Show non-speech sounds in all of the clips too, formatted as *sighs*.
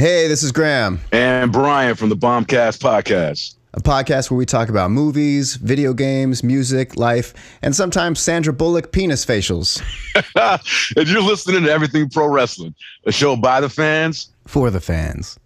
Hey, this is Graham. And Brian from the Bombcast Podcast. A podcast where we talk about movies, video games, music, life, and sometimes Sandra Bullock penis facials. *laughs* and you're listening to Everything Pro Wrestling, a show by the fans for the fans.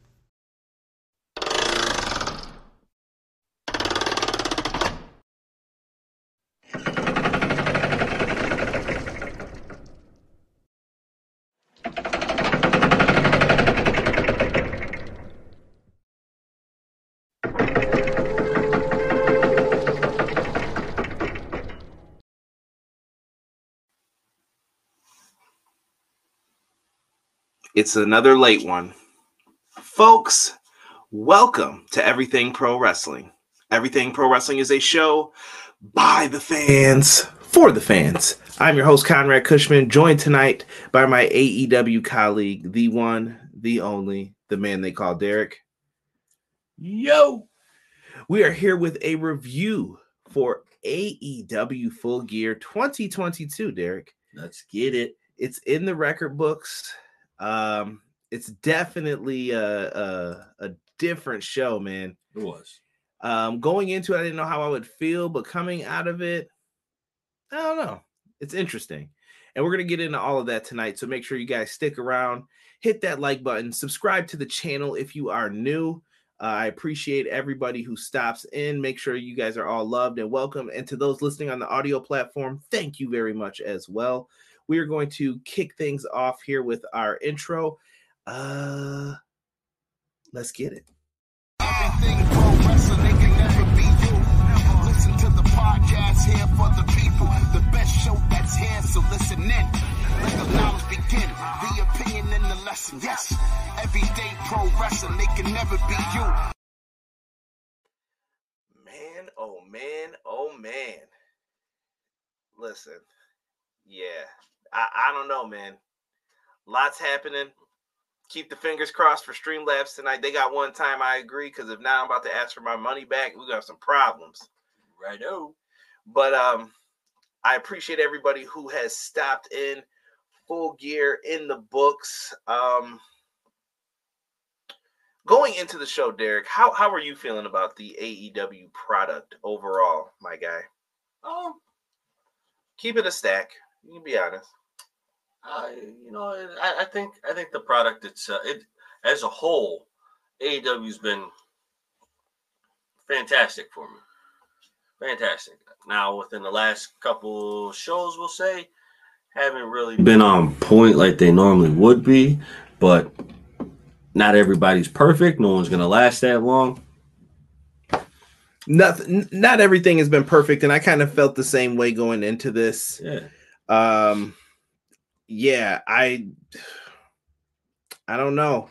It's another late one. Folks, welcome to Everything Pro Wrestling. Everything Pro Wrestling is a show by the fans for the fans. I'm your host, Conrad Cushman, joined tonight by my AEW colleague, the one, the only, the man they call Derek. Yo! We are here with a review for AEW Full Gear 2022, Derek. Let's get it. It's in the record books. Um, it's definitely a, a, a different show, man. It was. Um, going into it, I didn't know how I would feel, but coming out of it, I don't know. It's interesting. And we're going to get into all of that tonight. So make sure you guys stick around, hit that like button, subscribe to the channel if you are new. Uh, I appreciate everybody who stops in. Make sure you guys are all loved and welcome. And to those listening on the audio platform, thank you very much as well we are going to kick things off here with our intro. Uh, let's get it. Everything pro wrestling can never be you. Listen to the podcast here for the people. The best show that's here, so listen in. Let the knowledge begin. The opinion and the lesson. Yes, everyday pro wrestling, they can never be you. Man, oh man, oh man. Listen, yeah, I, I don't know, man. Lots happening. Keep the fingers crossed for Streamlabs tonight. They got one time, I agree, because if now I'm about to ask for my money back, we got some problems. Righto. But um, I appreciate everybody who has stopped in full gear in the books. Um, going into the show, Derek, how how are you feeling about the AEW product overall, my guy? Um, keep it a stack. You can be honest. Uh, you know, I, I, think I think the product it's uh, it as a whole, AEW's been fantastic for me. Fantastic. Now within the last couple shows, we'll say, haven't really been on point like they normally would be, but not everybody's perfect. No one's gonna last that long. Nothing. Not everything has been perfect, and I kind of felt the same way going into this. Yeah. Um yeah, I *sighs* I don't know.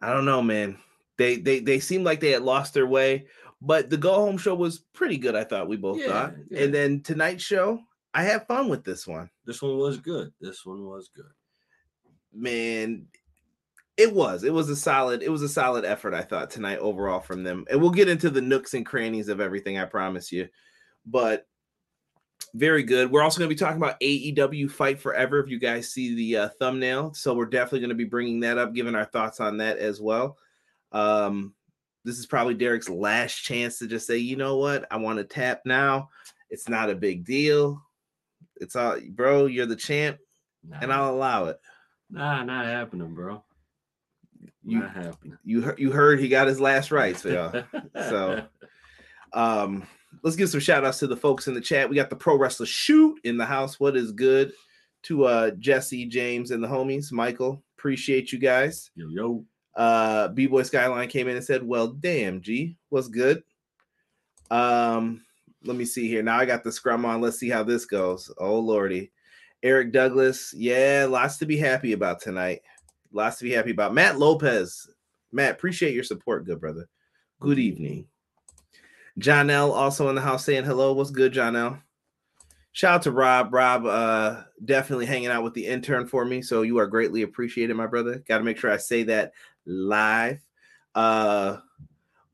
I don't know, man. They they they seemed like they had lost their way, but the go home show was pretty good. I thought we both yeah, thought, yeah. and then tonight's show, I had fun with this one. This one was good. This one was good. Man, it was. It was a solid. It was a solid effort. I thought tonight overall from them, and we'll get into the nooks and crannies of everything. I promise you, but very good. We're also going to be talking about AEW Fight Forever. If you guys see the uh, thumbnail, so we're definitely going to be bringing that up, giving our thoughts on that as well. Um, this is probably Derek's last chance to just say, you know what, I want to tap now. It's not a big deal. It's all, bro. You're the champ, nah. and I'll allow it. Nah, not happening, bro. You, not happening. You heard, you heard he got his last rights, y'all. so, *laughs* um let's give some shout outs to the folks in the chat. We got the pro wrestler shoot in the house. What is good to uh Jesse, James, and the homies. Michael, appreciate you guys. Yo, yo. Uh B Boy Skyline came in and said, Well, damn, G, what's good? Um, let me see here. Now I got the scrum on. Let's see how this goes. Oh lordy. Eric Douglas, yeah, lots to be happy about tonight. Lots to be happy about. Matt Lopez. Matt, appreciate your support, good brother. Good evening. John L also in the house saying hello. What's good, John L? Shout out to Rob. Rob uh definitely hanging out with the intern for me. So you are greatly appreciated, my brother. Got to make sure I say that live. Uh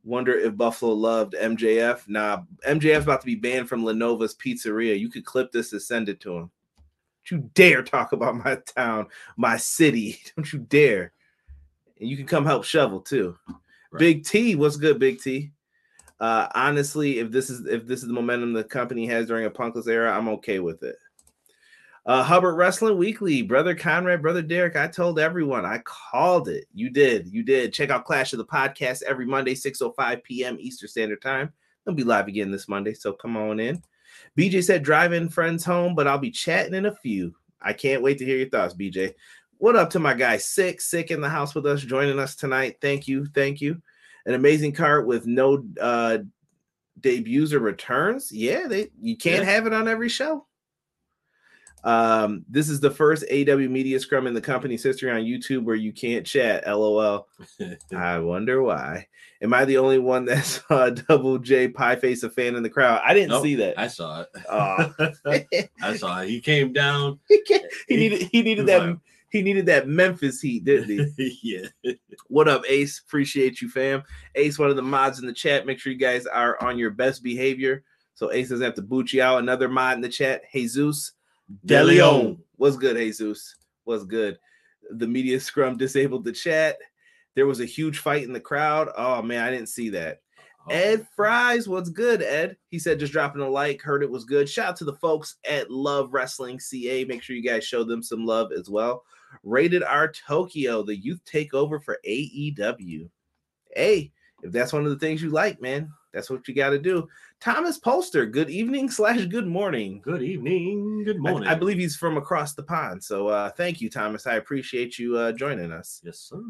wonder if Buffalo loved MJF. Nah, MJF's about to be banned from La Nova's Pizzeria. You could clip this and send it to him. Don't you dare talk about my town, my city. *laughs* Don't you dare. and you can come help shovel too. Right. Big T, what's good, Big T? Uh, honestly, if this is if this is the momentum the company has during a punkless era, I'm okay with it. Uh, Hubbard Wrestling Weekly, brother Conrad, brother Derek. I told everyone, I called it. You did, you did. Check out Clash of the Podcast every Monday, 6:05 p.m. Eastern Standard Time. They'll be live again this Monday, so come on in. BJ said, driving friends home, but I'll be chatting in a few. I can't wait to hear your thoughts, BJ. What up to my guy Sick? Sick in the house with us, joining us tonight. Thank you, thank you. An amazing card with no uh debuts or returns. Yeah, they you can't Yeah. have it on every show. Um, this is the first AW media scrum in the company's history on YouTube where you can't chat. LOL. *laughs* I wonder why. Am I the only one that *laughs* saw Double J Pie Face a fan in the crowd? I didn't Nope, see that. I saw it. Aw. *laughs* I saw it. He came down. he can't- he needed he needed that like- he needed that Memphis heat, didn't he? *laughs* yeah. What up, Ace? Appreciate you, fam. Ace, one of the mods in the chat. Make sure you guys are on your best behavior. So Ace doesn't have to boot you out. Another mod in the chat, Jesus DeLeon. What's good, Jesus? What's good? The media scrum disabled the chat. There was a huge fight in the crowd. Oh man, I didn't see that. Oh, Ed Fries, what's good, Ed? He said just dropping a like, heard it was good. Shout out to the folks at Love Wrestling CA. Make sure you guys show them some love as well. Rated R Tokyo, the youth takeover for AEW. Hey, if that's one of the things you like, man, that's what you got to do. Thomas Polster, good evening *laughs* slash good morning. Good evening. Good I- morning. I, believe he's from across the pond. So uh, thank you, Thomas. I appreciate you uh, joining us. Yes, sir.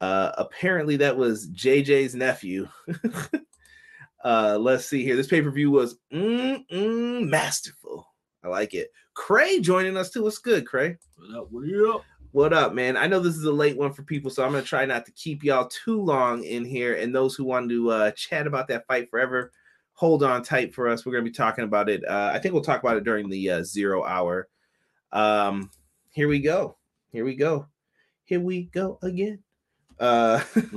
Uh, apparently, that was JJ's nephew. *laughs* uh, let's see here. This pay per view was mm, mm, masterful. I like it. Cray joining us too. What's good, Cray? What up? What up? What up, man? I know this is a late one for people, so I'm gonna try not to keep y'all too long in here. And those who want to uh, chat about that fight forever, hold on tight for us. We're gonna be talking about it. Uh, I think we'll talk about it during the uh, zero hour. Um, here we go. Here we go. Here we go again. Uh, *laughs*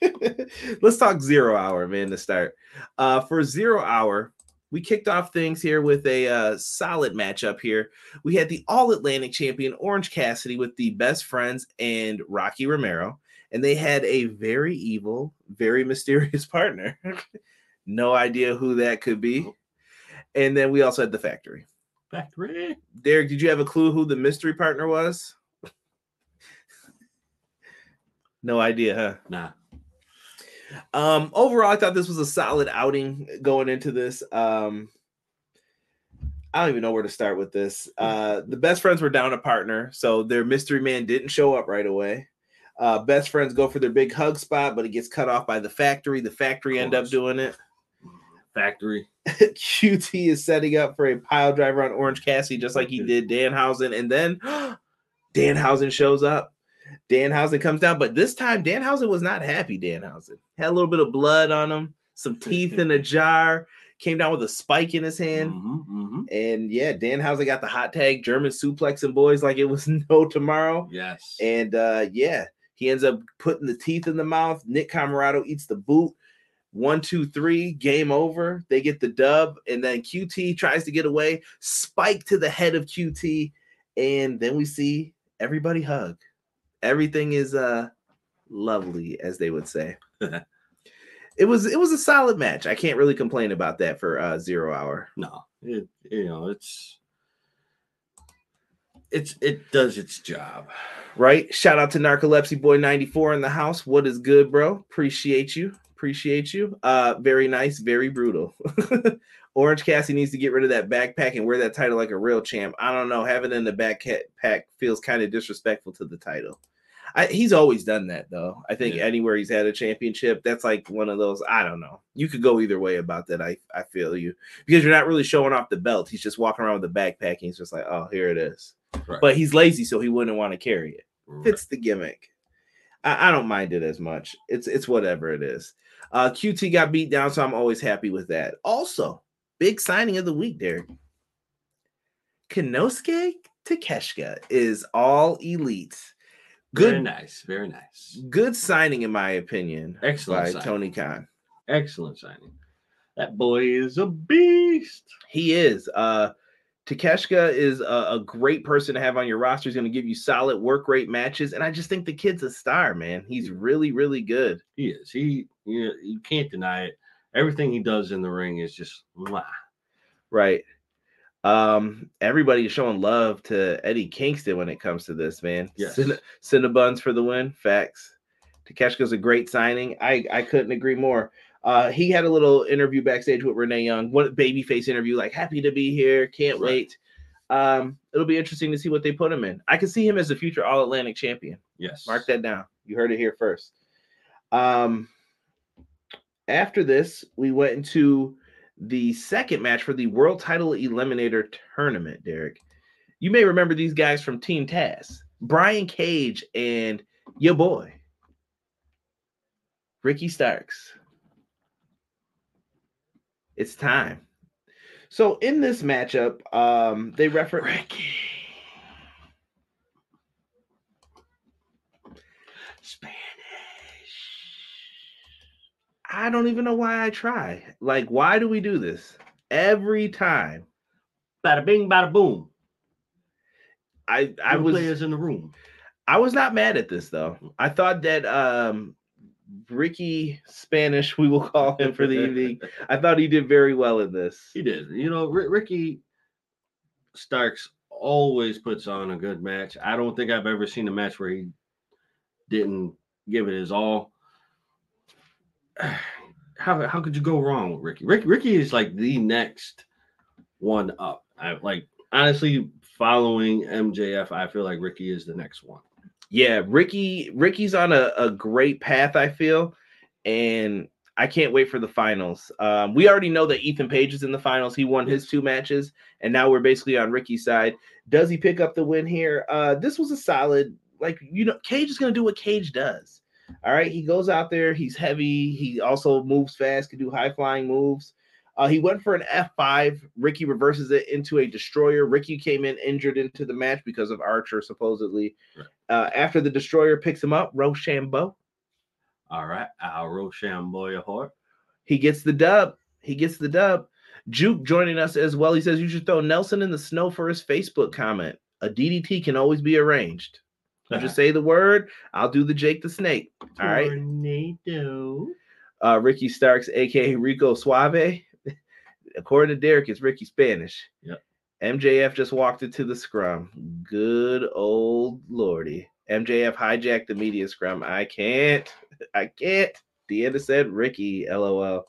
*laughs* let's talk zero hour, man, to start. Uh, for zero hour, we kicked off things here with a uh, solid matchup here. We had the All Atlantic champion Orange Cassidy with the best friends and Rocky Romero, and they had a very evil, very *laughs* mysterious partner. *laughs* no idea who that could be. And then we also had the factory. Factory. Derek, did you have a clue who the mystery partner was? *laughs* no idea, huh? Nah. Um, overall, I thought this was a solid outing going into this. Um, I don't even know where to start with this. Uh, the best friends were down a partner, so their mystery man didn't show up right away. Uh, best friends go for their big hug spot, but it gets cut off by the factory. The factory end up doing it. Factory. *laughs* QT is setting up for a pile driver on Orange Cassidy, just like he did Danhausen, and then *gasps* Danhausen shows up. Danhausen comes down, but this time Danhausen was not happy. Danhausen had a little bit of blood on him, some teeth in a jar, came down with a spike in his hand. Mhm, mhm. And yeah, Danhausen got the hot tag, German suplexing boys like it was *laughs* no tomorrow. Yes. And uh yeah, he ends up putting the teeth in the mouth. Nick Comoroto eats the boot. One, two, three, game over. They get the dub, and then QT tries to get away, spike to the head of QT, and then we see everybody hug. Everything is uh lovely, as they would say. it was it was a solid match. I can't really complain about that for uh zero hour. no. It, you know, it's it's it does its job. right? Shout out to Narcolepsy Boy 94 in the house. What is good, bro? Appreciate you. Appreciate you. Uh, very nice, very brutal. *laughs* Orange Cassidy needs to get rid of that backpack and wear that title like a real champ. I don't know. Having it in the backpack feels kind of disrespectful to the title. I, he's always done that though. I think Yeah. anywhere he's had a championship, that's like one of those. I don't know. You could go either way about that. I I feel you because you're not really showing off the belt. He's just walking around with the backpack. And he's just like, oh, here it is. Right. But he's lazy, so he wouldn't want to carry it Right. fits the gimmick. I, I don't mind it as much. It's it's whatever it is. Uh, QT got beat down, so I'm always happy with that. Also, big signing of the week, Derek. Konosuke Takeshita is all elite. very Good, nice. Very nice. good signing in my opinion Excellent by signing. Tony Khan. Excellent signing. That boy is a beast. He is. Uh, Takeshita is a, a great person to have on your roster. He's going to give you solid work rate matches, and I just think the kid's a star, man. He's really, really good. He is. He you, know, you can't deny it. Everything he does in the ring is just mwah. Right. Um, everybody's showing love to Eddie Kingston when it comes to this, man. Yes. Cin- Cinnabons for the win. Facts. Takeshita's a great signing. I I couldn't agree more. Uh, he had a little interview backstage with Renee Young, what a babyface interview, like happy to be here, can't Right. wait. Um, it'll be interesting to see what they put him in. I can see him as a future All Atlantic champion. Yes. Mark that down. You heard it here first. Um, after this, we went into the second match for the World Title Eliminator Tournament. Derek, you may remember these guys from Team Taz: Brian Cage and your boy Ricky Starks. It's time. So in this matchup, um, they reference Ricky. Spanish. I don't even know why I try. Like, why do we do this every time? Bada bing, bada boom. I I Two was players in the room. I was not mad at this though. I thought that um Ricky Spanish, we will call him for the evening. I thought he did very well in this. He did. You know, Ri- Ricky Starks always puts on a good match. I don't think I've ever seen a match where he didn't give it his all. *sighs* How how could you go wrong with Ricky? Ricky Ricky is like the next one up. I like honestly following MJF. I feel like Ricky is the next one. Yeah, Ricky Ricky's on a, a great path, I feel, and I can't wait for the finals. Um, we already know that Ethan Page is in the finals. He won his two matches, and now we're basically on Ricky's side. Does he pick up the win here? Uh, this was a solid, like you know, Cage is gonna do what Cage does. All right, he goes out there. He's heavy. He also moves fast. Can do high flying moves. Uh, he went for an F5. Ricky reverses it into a destroyer. Ricky came in injured into the match because of Archer, supposedly. Right. Uh, after the destroyer picks him up, Roshambo, All right, Al Roshambo Hart. he gets the dub. He gets the dub. Juke joining us as well. He says you should throw Nelson in the snow for his Facebook comment. A DDT can always be arranged. You *laughs* just say the word. I'll do the Jake the Snake. All right. Tornado. Uh, Ricky Starks, aka Rico Suave. According to Derek, it's Ricky Spanish. Yep. MJF just walked into the scrum. Good old lordy. MJF hijacked the media scrum. I can't. I can't. Deanna said Ricky. LOL.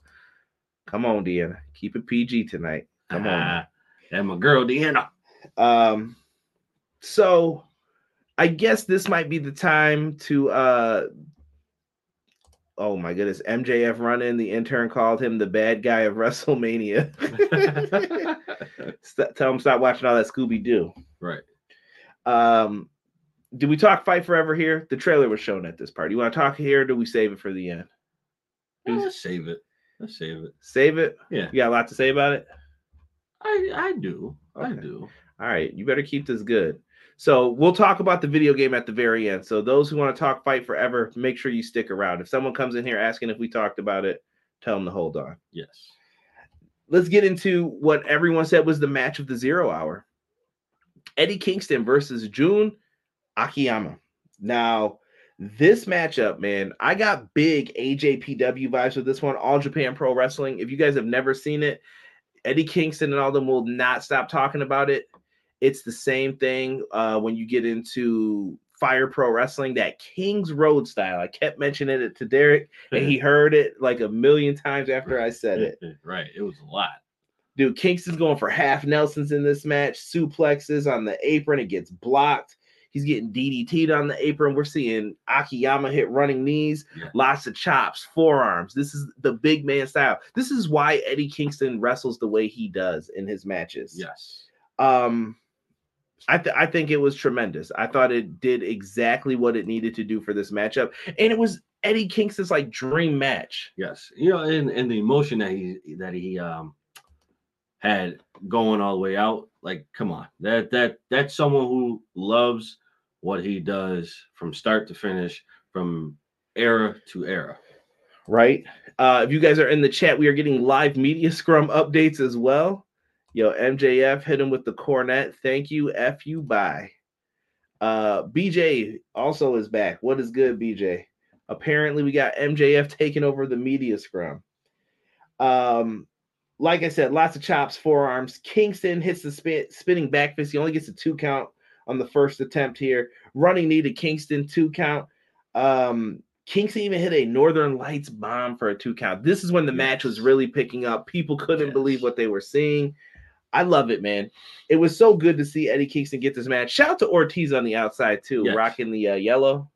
Come on, Deanna. Keep it PG tonight. Come on. Ah, and my girl Deanna. Um, so I guess this might be the time to uh oh my goodness, MJF running. The intern called him the bad guy of *laughs* WrestleMania. *laughs* St- tell him stop watching all that Scooby Doo. right. Um, did we talk Fight Forever here? The trailer was shown at this part. You want to talk here? Or do we save it for the end? Yeah, let's save it. Let's save it. Save it. Yeah. You got a lot to say about it. I I do. I do. All right, you better keep this good. So we'll talk about the video game at the very end. So those who want to talk Fight Forever, make sure you stick around. If someone comes in here asking if we talked about it, tell them to hold on. Yes. Let's get into what everyone said was the match of the zero hour. Eddie Kingston versus Jun Akiyama. Now, this matchup, man, I got big AJPW vibes with this one. All Japan Pro Wrestling. If you guys have never seen it, Eddie Kingston and all them will not stop talking about it. It's the same thing uh, when you get into Fire Pro Wrestling, that King's Road style. I kept mentioning it to Derek, and he *laughs* heard it like a million times after I said it. *laughs* right. It was a lot. Dude, Kingston's going for half Nelsons in this match, suplexes on the apron. It gets blocked. He's getting DDT'd on the apron. We're seeing Akiyama hit running knees, Yeah. lots of chops, forearms. This is the big man style. This is why Eddie Kingston wrestles the way he does in his matches. Yes. Um, I th- I think it was tremendous. I thought it did exactly what it needed to do for this matchup, and it was Eddie Kingston's like dream match. Yes. You know, and, and the emotion that he that he um had going all the way out, like, come on. That that that's someone who loves what he does from start to finish, from era to era. right? Uh, if you guys are in the chat, we are getting live media scrum updates as well. Yo, MJF hit him with the cornet. Thank you. F you. Bye. Uh, BJ also is back. What is good, BJ? Apparently, we got MJF taking over the media scrum. Um, like I said, lots of chops, forearms. Kingston hits the spin, spinning back fist. He only gets a two count on the first attempt here. Running knee to Kingston, two count. Um, Kingston even hit a Northern Lights bomb for a two count. This is when the match was really picking up. People couldn't Yes. believe what they were seeing. I love it, man. It was so good to see Eddie Kingston get this match. Shout out to Ortiz on the outside too, Yes. rocking the uh, yellow,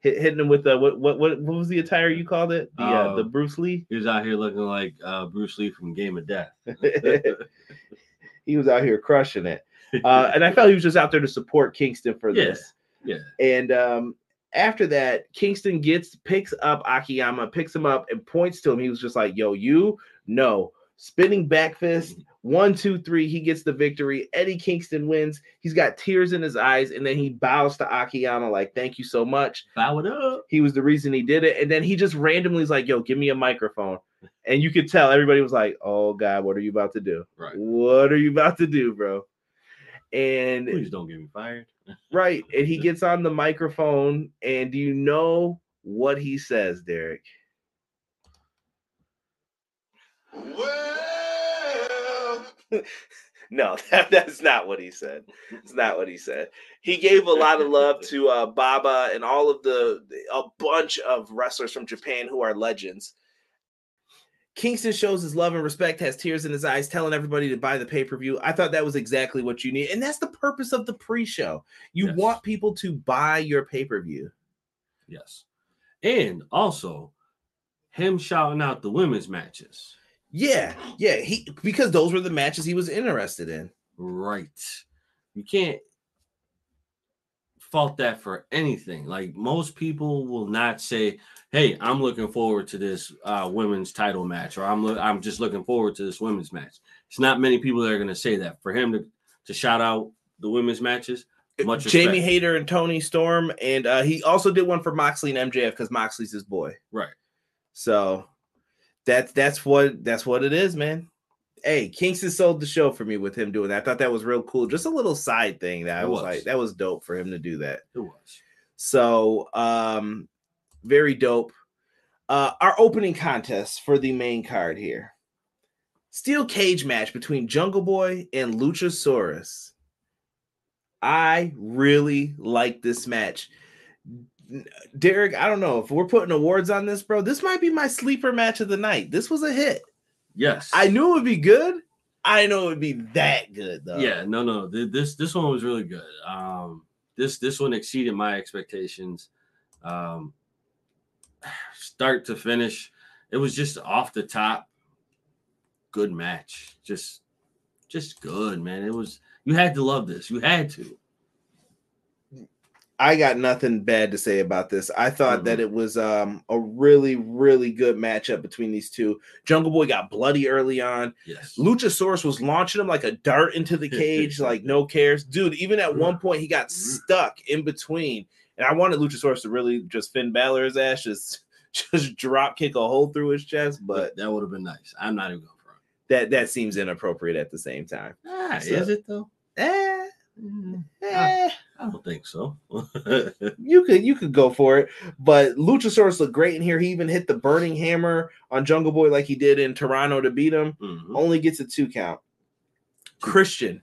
Hit, hitting him with the what, what what what was the attire you called it? The uh, Uh, the Bruce Lee. He was out here looking like uh, Bruce Lee from Game of Death. *laughs* *laughs* he was out here crushing it. Uh, and I felt he was just out there to support Kingston for Yeah, this. yeah. And um, after that, Kingston gets picks up Akiyama, picks him up, and points to him. He was just like, "Yo, you no." Spinning back fist, one, two, three. He gets the victory. Eddie Kingston wins. He's got tears in his eyes, and then he bows to Akiyama, like, "Thank you so much." Bow it up. He was the reason he did it. And then he just randomly is like, "Yo, give me a microphone." And you could tell everybody was like, "Oh God, what are you about to do? Right. What are you about to do, bro?" And Please don't get me fired. *laughs* Right. And he gets on the microphone, and do you know what he says, Derek? Well, *laughs* No, that, that's not what he said. It's not what he said. He gave a lot of love to uh, Baba and all of the a bunch of wrestlers from Japan who are legends. Kingston shows his love and respect, has tears in his eyes, telling everybody to buy the pay per view. I thought that was exactly what you need, and that's the purpose of the pre show. You Yes. want people to buy your pay per view. Yes. And also, him shouting out the women's matches. Yeah, yeah. He because those were the matches he was interested in. Right. You can't fault that for anything. Like most people will not say, "Hey, I'm looking forward to this uh, women's title match," or "I'm lo- I'm just looking forward to this women's match." It's not many people that are going to say that. For him to to shout out the women's matches, much Jamie respect. Hayter and Toni Storm, and uh, he also did one for Moxley and MJF because Moxley's his boy. right? So that's that's what that's what it is, man. Hey, Kingston sold the show for me with him doing that. I thought that was real cool. Just a little side thing that I was, was. like, that was dope for him to do that. It was. So um very dope. Uh our opening contest for the main card here. Steel cage match between Jungle Boy and Luchasaurus. I really like this match. Derek, I don't know if we're putting awards on this, bro. This might be my sleeper match of the night. This was a hit. Yes. I knew it would be good. I know it would be that good though. yeah no no this this one was really good um this this one exceeded my expectations um start to finish it was just off the top good match just just good man it was you had to love this you had to I got nothing bad to say about this. I thought Mm-hmm. that it was um, a really, really good matchup between these two. Jungle Boy got bloody early on. yes Luchasaurus was launching him like a dart into the *laughs* cage, like no cares. Dude, even at one point, he got stuck in between. And I wanted Luchasaurus to really just Finn Balor's ass, just, *laughs* just drop kick a hole through his chest, but that would have been nice i'm not even going for that that seems inappropriate at the same time. ah, So- is it though Eh, eh. i don't think so *laughs* you could you could go for it, but Luchasaurus looked great in here. He even hit the burning hammer on Jungle Boy like he did in Toronto to beat him. Mhm. Only gets a two count. Christian.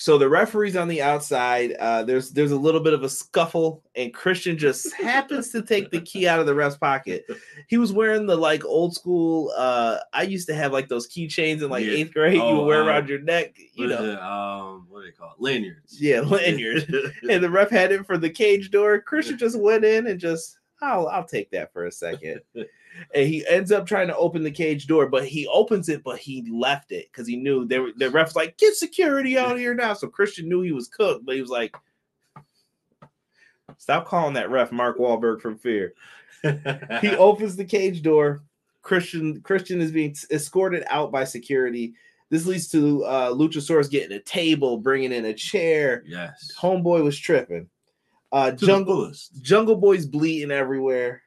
So the referee's on the outside. Uh, there's there's a little bit of a scuffle, and Christian just *laughs* happens to take the key out of the ref's pocket. He was wearing the like old school. Uh, I used to have like those keychains in like Yeah. eighth grade. you Oh, would wear uh, around your neck. You know, it? um what do they call it lanyards Yeah, lanyards. *laughs* and the ref had it for the cage door. Christian just went in and just, I'll I'll take that for a second. *laughs* and he ends up trying to open the cage door, but he opens it, but he left it because he knew they were the ref's like, get security out here now. So Christian knew he was cooked, but he was like, Stop calling that ref Mark Wahlberg from fear. *laughs* He opens the cage door. Christian Christian is being escorted out by security. This leads to uh, Luchasaurus getting a table, bringing in a chair. yes Homeboy was tripping. Uh, Jungle. Jungle Boy's bleeding everywhere.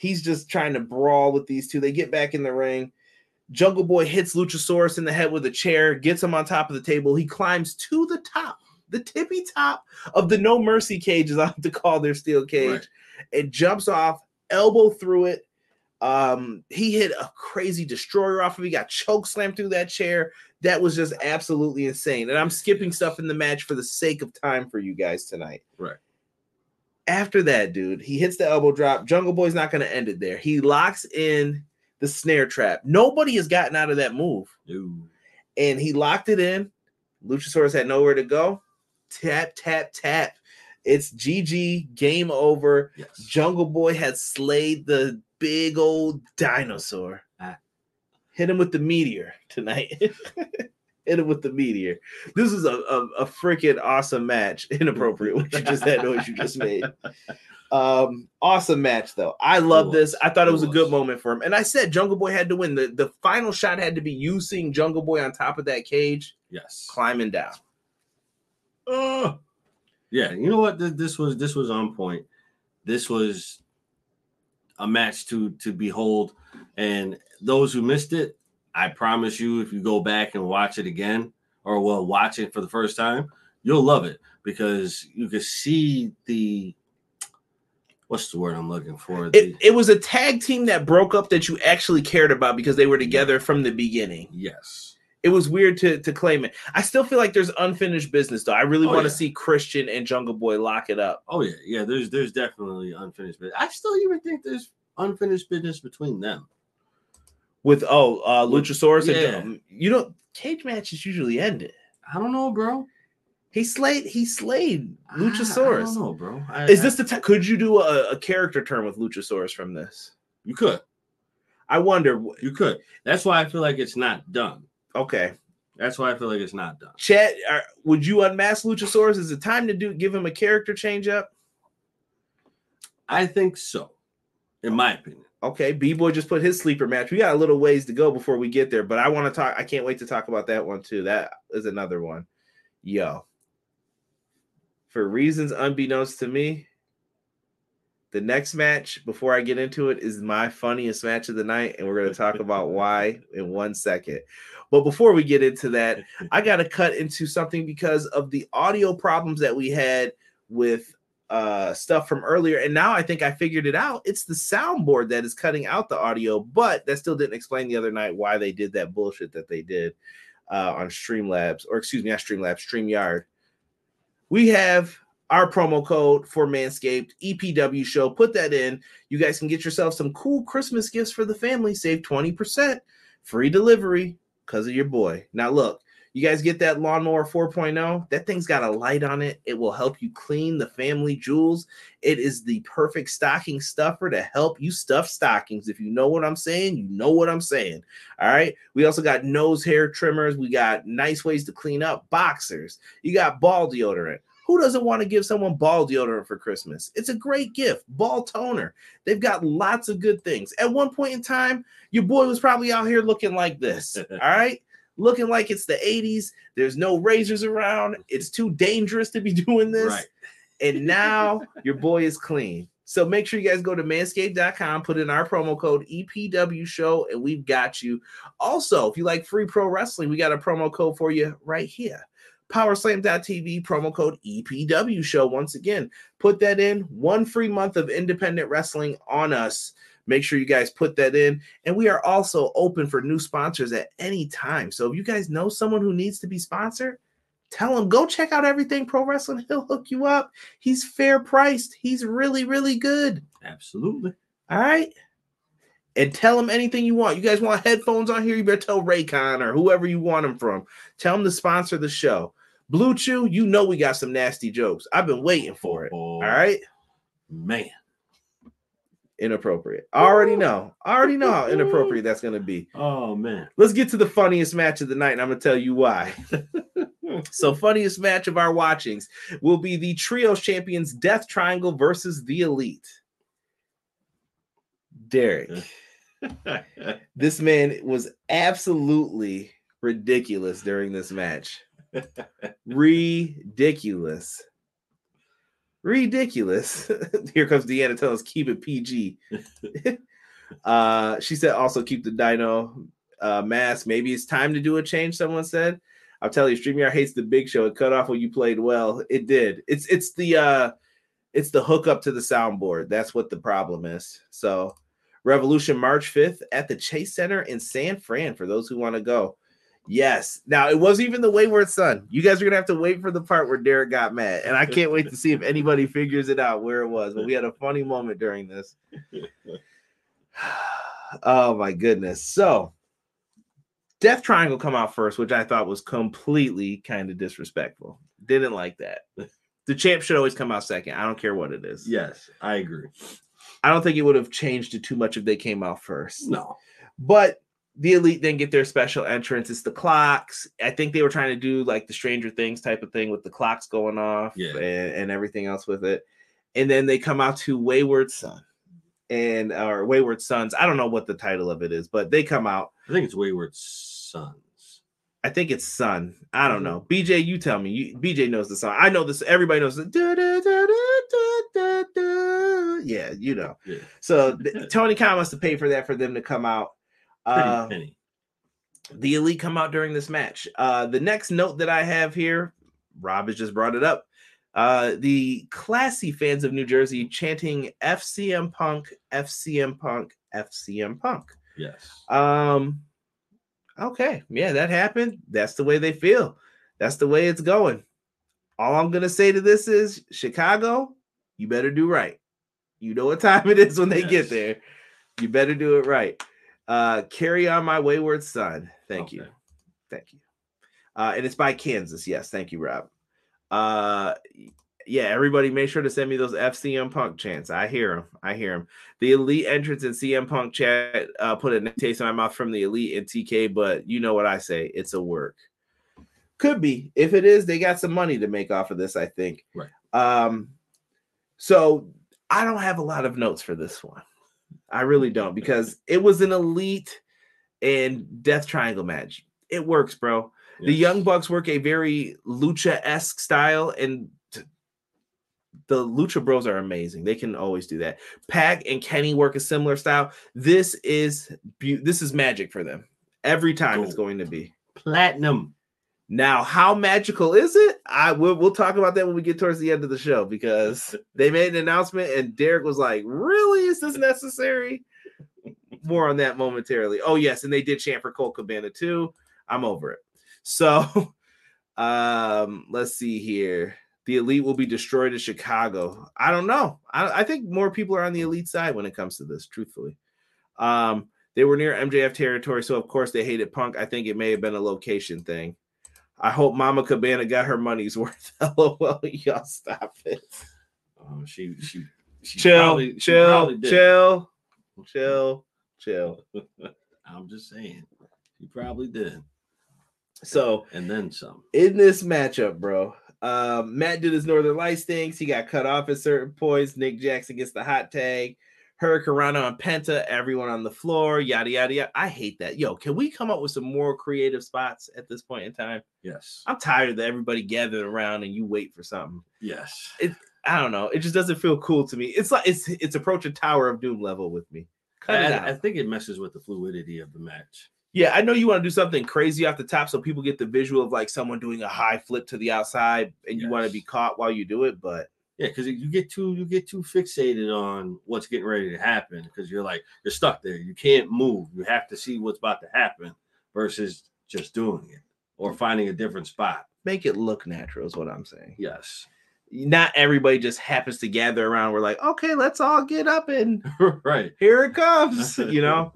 He's just trying to brawl with these two. They get back in the ring. Jungle Boy hits Luchasaurus in the head with a chair, gets him on top of the table. He climbs to the top, the tippy top of the No Mercy cage, as I like to call their steel cage, Right. and jumps off, elbow through it. Um, he hit a crazy destroyer off of. He got choke slammed through that chair. That was just absolutely insane. And I'm skipping stuff in the match for the sake of time for you guys tonight. Right. After that, dude, he hits the elbow drop. Jungle Boy's not going to end it there. He locks in the snare trap. Nobody has gotten out of that move. And he locked it in. Luchasaurus had nowhere to go. Tap, tap, tap. It's GG, game over. Yes. Jungle Boy had slayed the big old dinosaur. Ah. Hit him with the meteor tonight. *laughs* Hit him with the meteor. This is a, a, a freaking awesome match. *laughs* Inappropriate what you just that noise you just made. Um, awesome match though. I love this. I thought it It was a good moment for him. And I said Jungle Boy had to win. The the final shot had to be you seeing Jungle Boy on top of that cage Yes. climbing down. Oh. Yeah, you know what? This was this was on point. This was a match to to behold, and those who missed it, I promise you, if you go back and watch it again, or well, watch it for the first time, you'll love it because you can see the what's the word I'm looking for? It, The, it was a tag team that broke up that you actually cared about because they were together from the beginning. yes, It was weird to to claim it. I still feel like there's unfinished business though. I really Oh, want to yeah. see Christian and Jungle Boy lock it up. oh yeah, yeah. There's there's definitely unfinished business. I still even think there's unfinished business between them. With oh uh Luchasaurus yeah. and you know cage matches usually ended. I don't know, bro. He slayed he slayed I- I Luchasaurus. don't know, bro. I- Is I- this the t- could you do a, a character turn with Luchasaurus from this? You could. I wonder. You could. That's why I feel like it's not done. Okay, That's why I feel like it's not done. Chad, are, would you unmask Luchasaurus? Is it time to do give him a character change up? I think so, in my opinion. Okay, B boy just put his sleeper match. We got a little ways to go before we get there, but I want to talk. I can't wait to talk about that one too. That is another one. Yo, for reasons unbeknownst to me, the next match before I get into it is my funniest match of the night, and we're going to talk about why in one second. But before we get into that, *laughs* I got to cut into something because of the audio problems that we had with uh stuff from earlier. And now i think i figured it out. It's the soundboard that is cutting out the audio but that still didn't explain the other night why they did that bullshit that they did uh on streamlabs or excuse me not streamlabs streamyard. We have our promo code for manscaped epw show. Put that in. You guys can get yourself some cool christmas gifts for the family. Save 20% free delivery because of your boy. Now look you guys get that lawnmower 4.0? That thing's got a light on it. It will help you clean the family jewels. It is the perfect stocking stuffer to help you stuff stockings. If you know what I'm saying, you know what I'm saying. All right. We also got nose hair trimmers. We got nice ways to clean up boxers. You got ball deodorant. Who doesn't want to give someone ball deodorant for Christmas? It's a great gift. Ball toner. They've got lots of good things. At one point in time, your boy was probably out here looking like this. *laughs* All right looking like it's the 80s. There's no razors around. It's too dangerous to be *laughs* doing this. Right. And *laughs* now your boy is clean. So make sure you guys go to manscaped.com, put in our promo code EPW show, and we've got you. Also, if you like free pro wrestling, we got a promo code for you right here. Powerslam.tv promo code EPW show. Once again, put that in. One free month of independent wrestling on us. Make sure you guys put that in. And we are also open for new sponsors at any time. So if you guys know someone who needs to be sponsored, tell them go check out everything pro wrestling. *laughs* He'll hook you up. He's fair priced. He's really, really good. Absolutely. All right. And tell him anything you want. You guys want headphones on here? You better tell Raycon or whoever you want them from. Tell them to sponsor the show. BlueChew, you know we got some nasty jokes. I've been waiting for it. Oh, All right. man. Inappropriate. I already know. I already know how *laughs* inappropriate that's going to be. Oh man. Let's get to the funniest match of the night, and I'm gonna tell you why. *laughs* so, funniest match of our watchings will be the trios champions Death Triangle versus the Elite. Derek, *laughs* this man was absolutely ridiculous during this match. ridiculous. Ridiculous. *laughs* Here comes Deanna telling us keep it PG. *laughs* uh, she said also keep the dino uh, mask. Maybe it's time to do a change. Someone said. I'll tell you, StreamYard hates the big show. It cut off when you played well. It did. It's it's the uh it's the hookup to the soundboard. That's what the problem is. So Revolution March 5th at the Chase Center in San Fran for those who want to go. Yes. Now it wasn't even the Wayward Son. You guys are gonna have to wait for the part where Derek got mad, and I can't wait to see if anybody figures it out where it was. But we had a funny moment during this. *sighs* oh my goodness. So Death Triangle come out first, which I thought was completely kind of disrespectful. Didn't like that. The champ should always come out second. I don't care what it is. Yes, I agree. I don't think it would have changed it too much if they came out first. No. But the elite then get their special entrance. It's the clocks. I think they were trying to do like the Stranger Things type of thing with the clocks going off Yeah. and, and everything else with it. And then they come out to Wayward Son and or Wayward Sons. I don't know what the title of it is, but they come out. I think it's Wayward Sons. I think it's Son. I don't Mhm. know. BJ, you tell me. You, BJ knows the song. I know this. Everybody knows the. Yeah, you know. Yeah. So Tony Khan wants to pay for that for them to come out. Pretty Uh, penny. the elite come out during this match. Uh, the next note that I have here, Rob has just brought it up. Uh, the classy fans of New Jersey chanting FCM Punk, FCM Punk, FCM Punk. Yes. Um, okay, yeah, that happened. That's the way they feel. That's the way it's going. All I'm gonna say to this is Chicago, you better do right. You know what time it is when they Yes. get there. You better do it right. Uh, carry on my wayward son. Thank you. Thank you. Uh, and it's by Kansas. Yes, thank you, Rob. Uh, yeah, everybody make sure to send me those FCM Punk chants. I hear them. I hear them. The elite entrance in CM Punk chat uh, put a taste in my mouth from the elite and TK, but you know what I say? It's a work. Could be. If it is, they got some money to make off of this, I think. Right. Um, so I don't have a lot of notes for this one. I really don't because it was an elite and death triangle match. It works, bro. The Young Bucks work a very lucha esque style, and the Lucha Bros are amazing. They can always do that. PAC and Kenny work a similar style. This is beau- this is magic for them. Every time it's going to be. platinum. Now, how magical is it? I will we'll talk about that when we get towards the end of the show because *laughs* they made an announcement and Derek was like, "Really? Is this necessary?" More on that momentarily. Oh yes, and they did chant for Colt Cabana too. I'm over it. So, *laughs* um, let's see here. The elite will be destroyed in Chicago. I don't know. I, I think more people are on the elite side when it comes to this. Truthfully, um, they were near MJF territory, so of course they hated Punk. I think it may have been a location thing. I hope Mama Cabana got her money's *laughs* worth. LOL, y'all stop it. Um, she she she Chill, probably- she chill, probably did. chill, chill, chill. *laughs* I'm just saying, she probably did, So and then some. in this matchup, bro, um, Matt did his Northern Lights things. He got cut off at certain points. Nick Jackson gets the hot tag. Hurricane Rana and Penta, everyone on the floor, yada yada yada. I hate that. Yo, can we come up with some more creative spots at this point in time? Yes, I'm tired of everybody gathering around and you wait for something. yes. It, I don't know. It just doesn't feel cool to me. It's like it's it's approaching Tower of Doom level with me. Cut it out. I, I think it messes with the fluidity of the match. Yeah, I know you want to do something crazy off the top so people get the visual of like someone doing a high flip to the outside and you want to be caught while you do it, but Yeah, because you get too you get too fixated on what's getting ready to happen because you're like you're stuck there. You can't move. You have to see what's about to happen versus just doing it or finding a different spot. make it look natural is what I'm saying. Yes, Not everybody just happens to gather around. We're like, okay, let's all get up and *laughs* right. here it comes. You know,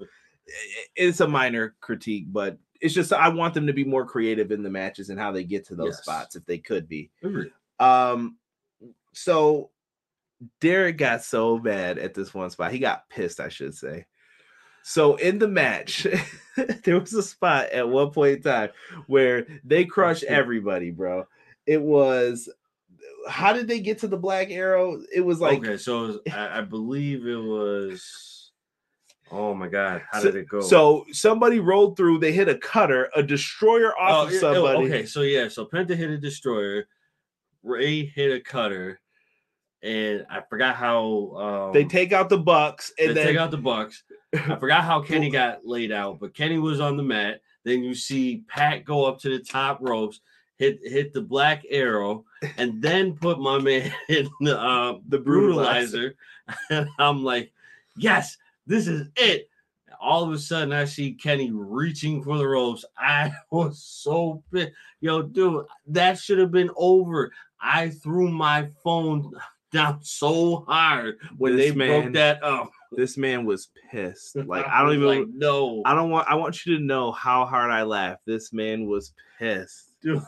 *laughs* it's a minor critique, but it's just I want them to be more creative in the matches and how they get to those Yes. spots if they could be. Agreed. Um, so Derek got so bad at this one spot. He got pissed, I should say. So in the match, *laughs* there was a spot at one point in time where they crushed *laughs* everybody, bro. It was how did they get to the black arrow? It was like okay, so was- I, I believe it was. Oh my God! How so, did it go? so somebody rolled through, they hit a cutter, a destroyer off oh, of yeah, oh, somebody. okay, so yeah, so Penta hit a destroyer, Rey hit a cutter, and I forgot how um, They take out the bucks they and then take out the Bucks, I *laughs* forgot how Kenny got laid out, but Kenny was on the mat. Then you see Pat go up to the top ropes, hit hit the black arrow, and then put my man *laughs* in the uh, the brutalizer. *laughs* And I'm like, yes, this is it. All of a sudden, I see Kenny reaching for the ropes. I was so pissed. Yo, dude, that should have been over. I threw my phone down so hard when This they man- broke that up. This man was pissed. *laughs* Like I don't even like, no. I don't want I want you to know how hard I laughed. This man was pissed. Dude,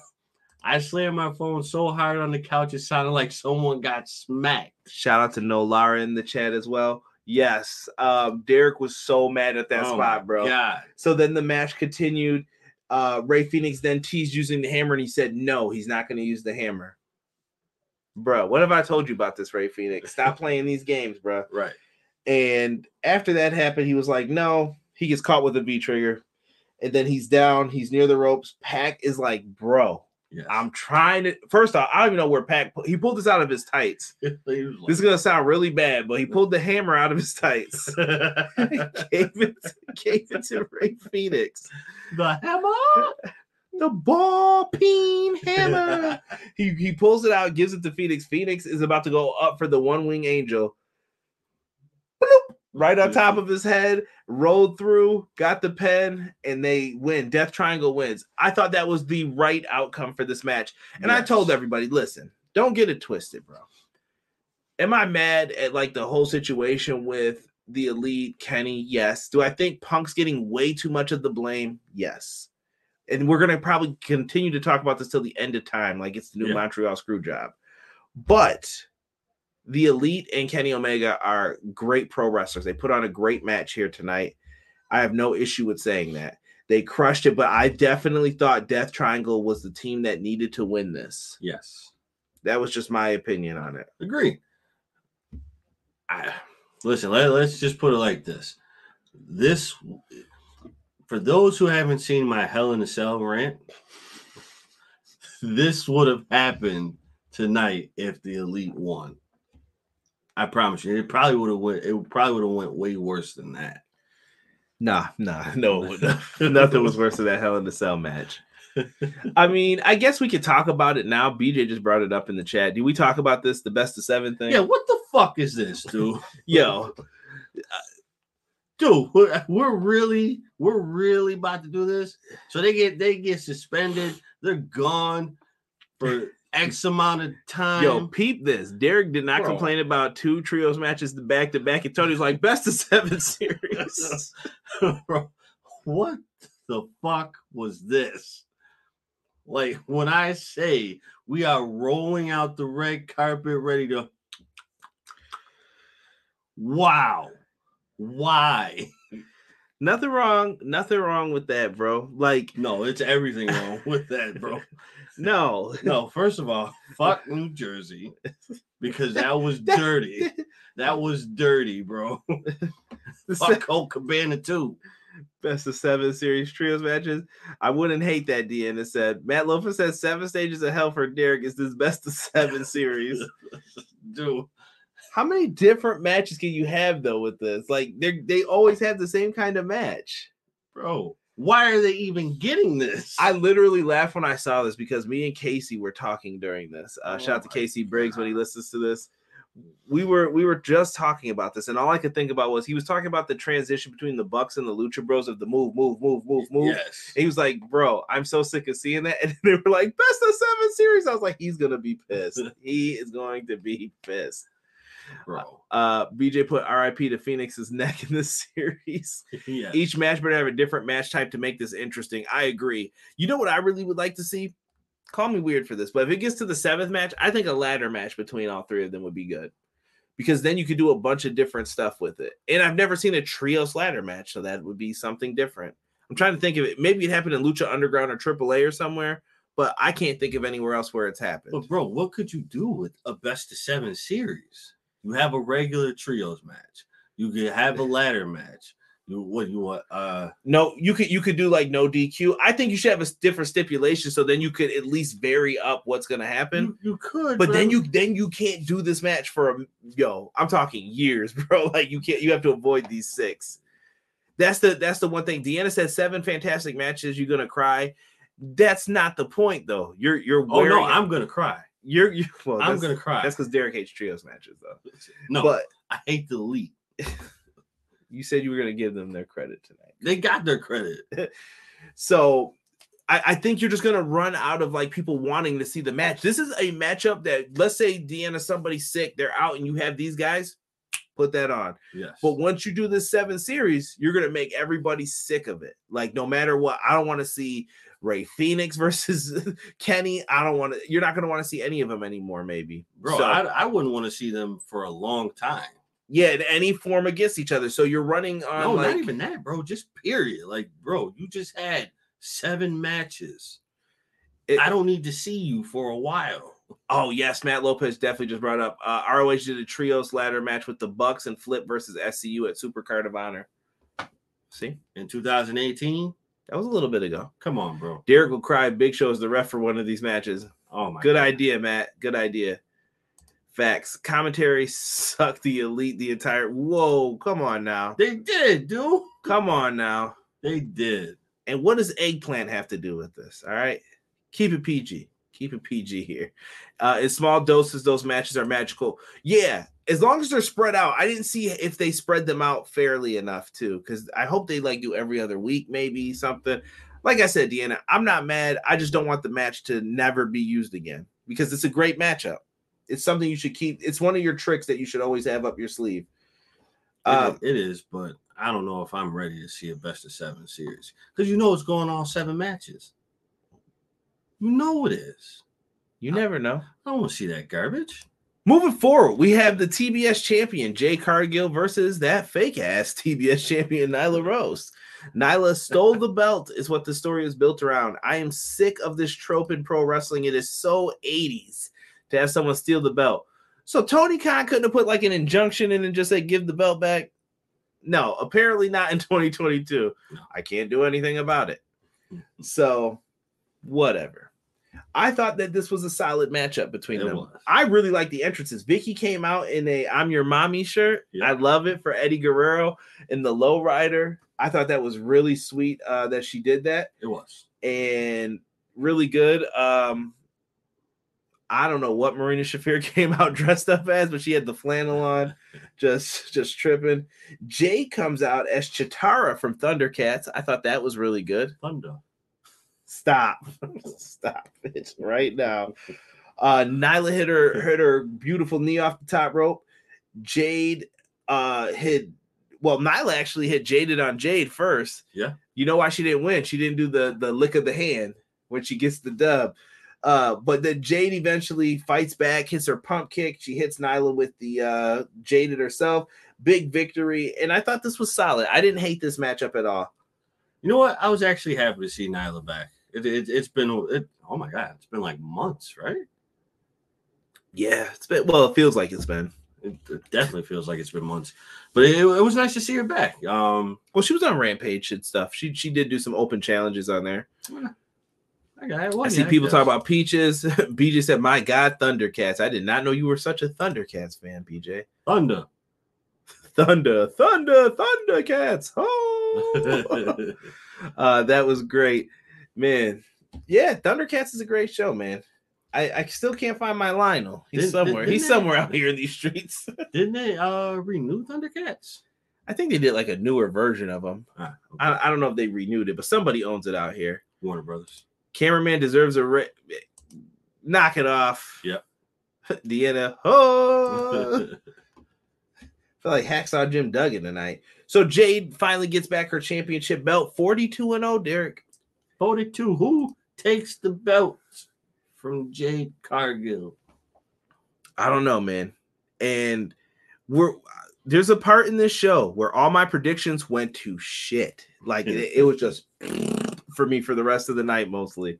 I slammed my phone so hard on the couch, it sounded like someone got smacked. Shout out to No Lara in the chat as well. Yes, um, Derek was so mad at that Oh spot, bro. Yeah. So then the match continued. Uh, Rey Fenix then teased using the hammer, and he said, "No, he's not going to use the hammer." Bro, what have I told you about this, Rey Fenix? Stop *laughs* playing these games, bro. Right. And after that happened, he was like, "No." He gets caught with a V trigger, and then he's down. He's near the ropes. PAC is like, "Bro, Yes. I'm trying to." First off, I don't even know where PAC. He pulled this out of his tights. *laughs* Like- This is gonna sound really bad, but he pulled the hammer out of his tights. *laughs* gave it, gave it to Rey Fenix. the hammer. The ball peen hammer. *laughs* he he pulls it out, gives it to Fenix. Fenix is about to go up for the one wing angel. Bloop, right on top of his head, rolled through, got the pen, and they win. Death Triangle wins. I thought that was the right outcome for this match. And I told everybody, listen, don't get it twisted, bro. Am I mad at like the whole situation with the elite Kenny? Yes. Do I think Punk's getting way too much of the blame? Yes. And we're gonna probably continue to talk about this till the end of time, like it's the new Yeah. Montreal screw job. But the elite and Kenny Omega are great pro wrestlers. They put on a great match here tonight. I have no issue with saying that. They crushed it, but I definitely thought Death Triangle was the team that needed to win this. Yes. That was just my opinion on it. Agree. I, listen, let, let's just put it like this. This, for those who haven't seen my Hell in a Cell rant, this would have happened tonight if the Elite won. I promise you, it probably would have went. It probably would have went way worse than that. Nah, nah, *laughs* *laughs* no, nothing was worse than that Hell in the Cell match. I mean, I guess we could talk about it now. BJ just brought it up in the chat. Did we talk about this, the best of seven thing? Yeah, what the fuck is this, dude? *laughs* Yo, dude we're, we're really we're really about to do this so they get they get suspended they're gone for x amount of time yo, peep this. Derek did not Bro. complain about two trios matches back to back, and Tony's like best of seven *laughs* series. *laughs* Bro, what the fuck was this like when i say we are rolling out the red carpet ready to wow why nothing wrong, nothing wrong with that, bro. Like, no it's everything wrong *laughs* with that bro no, No, first of all, fuck New Jersey because that was *laughs* dirty. That was dirty, bro. *laughs* Fuck Colt Cabana too. best of seven series trios matches. I wouldn't hate that. Has said Matt Lofa says seven stages of hell for Derek is this best of seven series. Dude, How many different matches can you have though with this? Like they they always have the same kind of match. bro, why are they even getting this? I literally laughed when I saw this because me and Casey were talking during this. Uh, Oh shout out to Casey Briggs when he listens to this. We were we were just talking about this, and all I could think about was he was talking about the transition between the Bucks and the Lucha Bros of the move, move, move, move, move. yes. And he was like, "Bro, I'm so sick of seeing that." *laughs* And they were like, "Best of seven series." I was like, "He's gonna be pissed. *laughs* he is going to be pissed." Bro. Uh, BJ put RIP to Fenix's *laughs* neck in this series. Each match better have a different match type to make this interesting. I agree. You know what I really would like to see? Call me weird for this, but if it gets to the seventh match, I think a ladder match between all three of them would be good. Because then you could do a bunch of different stuff with it. And I've never seen a trios ladder match, so that would be something different. I'm trying to think of it. Maybe it happened in Lucha Underground or AAA or somewhere, but I can't think of anywhere else where it's happened. But bro, what could you do with a best of seven series? You have a regular trios match. You could have a *laughs* ladder match. You what you want? Uh, No, you could you could do like no DQ. I think you should have a different stipulation so then you could at least vary up what's gonna happen. you, you could, But then you then you can't do this match for a yo. I'm talking years, *laughs* bro. Like you can't. You have to avoid these six. That's the that's the one thing. Deanna said seven fantastic matches. You're gonna cry. That's not the point though. You're you're Oh no, I'm gonna cry. You're you're *laughs* Well, I'm gonna cry. That's because Derek hates trios matches though. *laughs* no, But I hate the elite. *laughs* you said you were gonna give them their credit tonight. They got their credit. So I, I think you're just gonna run out of like people wanting to see the match. This is a matchup that let's say Deanna, somebody's sick, they're out, and you have these guys. Put that on. Yes. But once you do this seven series, you're gonna make everybody sick of it. Like no matter what, I don't want to see Rey Fenix versus *laughs* Kenny. I don't want to. You're not gonna want to see any of them anymore. Maybe, Bro, So, I, I wouldn't want to see them for a long time. yeah, in any form against each other. So you're running on No, like not even that, bro. Just period. Like, bro, you just had seven matches. It- I don't need to see you for a while. Oh yes, Matt Lopez definitely just brought up. Uh, ROH did a trios ladder match with the Bucks and Flip versus SCU at Super Card of Honor. See, In 2018, that was a little bit ago. come on, bro. Derek will cry. Big Show is the ref for one of these matches. Oh my Good God. idea, Matt. Good idea. Facts. Commentary sucked the elite the entire. Whoa, come on now. They did, dude. Come on now. They did. And what does eggplant have to do with this? All right, keep it PG. Keep it PG here. Uh, in small doses, those matches are magical. Yeah, as long as they're spread out. I didn't see if they spread them out fairly enough too, because I hope they like do every other week, maybe something. Like I said, Deanna, I'm not mad. I just don't want the match to never be used again because it's a great matchup. It's something you should keep. It's one of your tricks that you should always have up your sleeve. It- Um, it is, but I don't know if I'm ready to see a best of seven series because you know it's going on seven matches. You know it is. you never know. I don't want to see that garbage. Moving forward, we have the TBS champion Jade Cargill versus that fake ass *laughs* TBS champion Nyla Rose. Nyla stole the belt, is what the story is built around. I am sick of this trope in pro wrestling. It is so 80s to have someone steal the belt. So Tony Khan couldn't have put like an injunction in and just say give the belt back. No, apparently not in *laughs* 2022. I can't do anything about it. So, whatever. I thought that this was a solid matchup between It them. was. I really like the entrances. Vickie came out in a "I'm Your Mommy" shirt. Yeah. I love it for Eddie Guerrero in the lowrider. I thought that was really sweet uh, that she did that It was. and really good. Um, I don't know what Marina Shafir *laughs* came out dressed up as, but she had the flannel on, *laughs* just just tripping. Jay comes out as Cheetara from Thundercats. I thought that was really good. Thunder. Stop, *laughs* stop it right now. Uh, Nyla hit her hit her beautiful knee off the top rope. Jade uh hit well, Nyla actually hit Jaded on Jade first. Yeah. You know why she didn't win? She didn't do the the lick of the hand when she gets the dub. Uh, but then Jade eventually fights back, hits her pump kick. She hits Nyla with the uh Jaded herself. Big victory. And I thought this was solid. I didn't hate this matchup at all. You know what? I was actually happy to see Nyla back. It, it, it's been, it, oh my God, it's been like months, right? Yeah, it's been well, it feels like it's been. It, it definitely feels like it's been months, but it, it was nice to see her back. Um, Well, she was on Rampage and stuff. She she did do some open challenges on there. I, got it. I see yeah, people guess. talk about Peaches. *laughs* BJ said, "My God, Thundercats! I did not know you were such a Thundercats fan, PJ. Thunder. Thunder, Thunder, Thundercats! *laughs* Oh, *laughs* uh, that was great, man. Yeah, Thundercats is a great show, man. I, I still can't find my Lionel. He's Didn't- somewhere. didn't He's they- somewhere out here in these streets. *laughs* Didn't they uh renew Thundercats? I think they did like a newer version of them. Ah, okay. I, I don't know if they renewed it, but somebody owns it out here. Warner Brothers. Cameraman deserves a re- knock it off. Yep. *laughs* Deanna. Oh, *laughs* feel like Hacksaw Jim Duggan tonight. So Jade finally gets back her championship belt, 42 and 0, Derek. 42. Who takes the belt from Jade Cargill? I don't know, man. And we're there's a part in this show where all my predictions went to shit. Like it, it was just *clears throat* for me for the rest of the night mostly.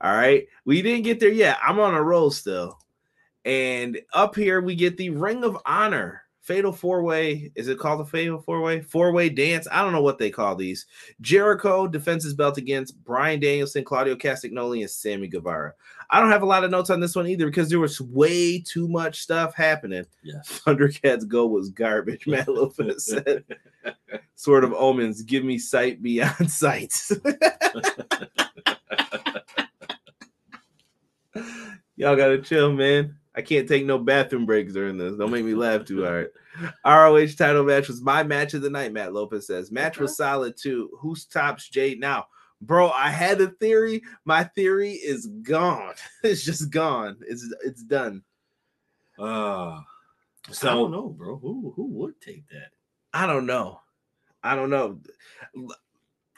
All right. We didn't get there yet. I'm on a roll still. And up here we get the Ring of Honor. Fatal four way. Is it called a Fatal four way? Four way dance. I don't know what they call these. Jericho defends his belt against Bryan Danielson, Claudio Castagnoli, and Sammy Guevara. I don't have a lot of notes on this one either because there was way too much stuff happening. Yes. *laughs* Thundercats Go was garbage, Matt *laughs* Lopez said. Sword of Omens, give me sight beyond *laughs* sight. Y'all gotta chill, man. I can't take no bathroom breaks during this. Don't make me laugh too hard. ROH title match was my match of the night, Matt Lopez says. Match was solid too. Who tops Jade now? Bro, I had a theory. My theory is gone. *laughs* It's just gone. It's it's done. Uh, So I don't know, bro. Who who would take that? I don't know. I don't know.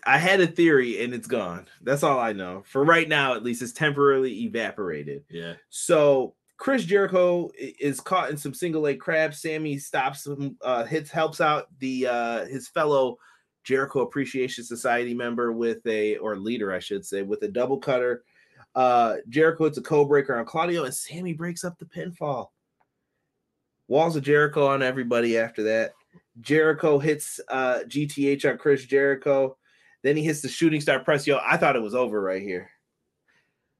I had a theory and it's gone. That's all I know. For right now, at least, it's temporarily evaporated. Yeah. So Chris Jericho is caught in some single leg crab. Sammy stops him, uh, hits, helps out the uh, his fellow Jericho Appreciation Society member with a or leader, I should say, with a double cutter. Uh, Jericho hits a code breaker on Claudio, and Sammy breaks up the pinfall. Walls of Jericho on everybody after that. Jericho hits uh, GTH on Chris Jericho. Then he hits the shooting star press. Yo, I thought it was over right here.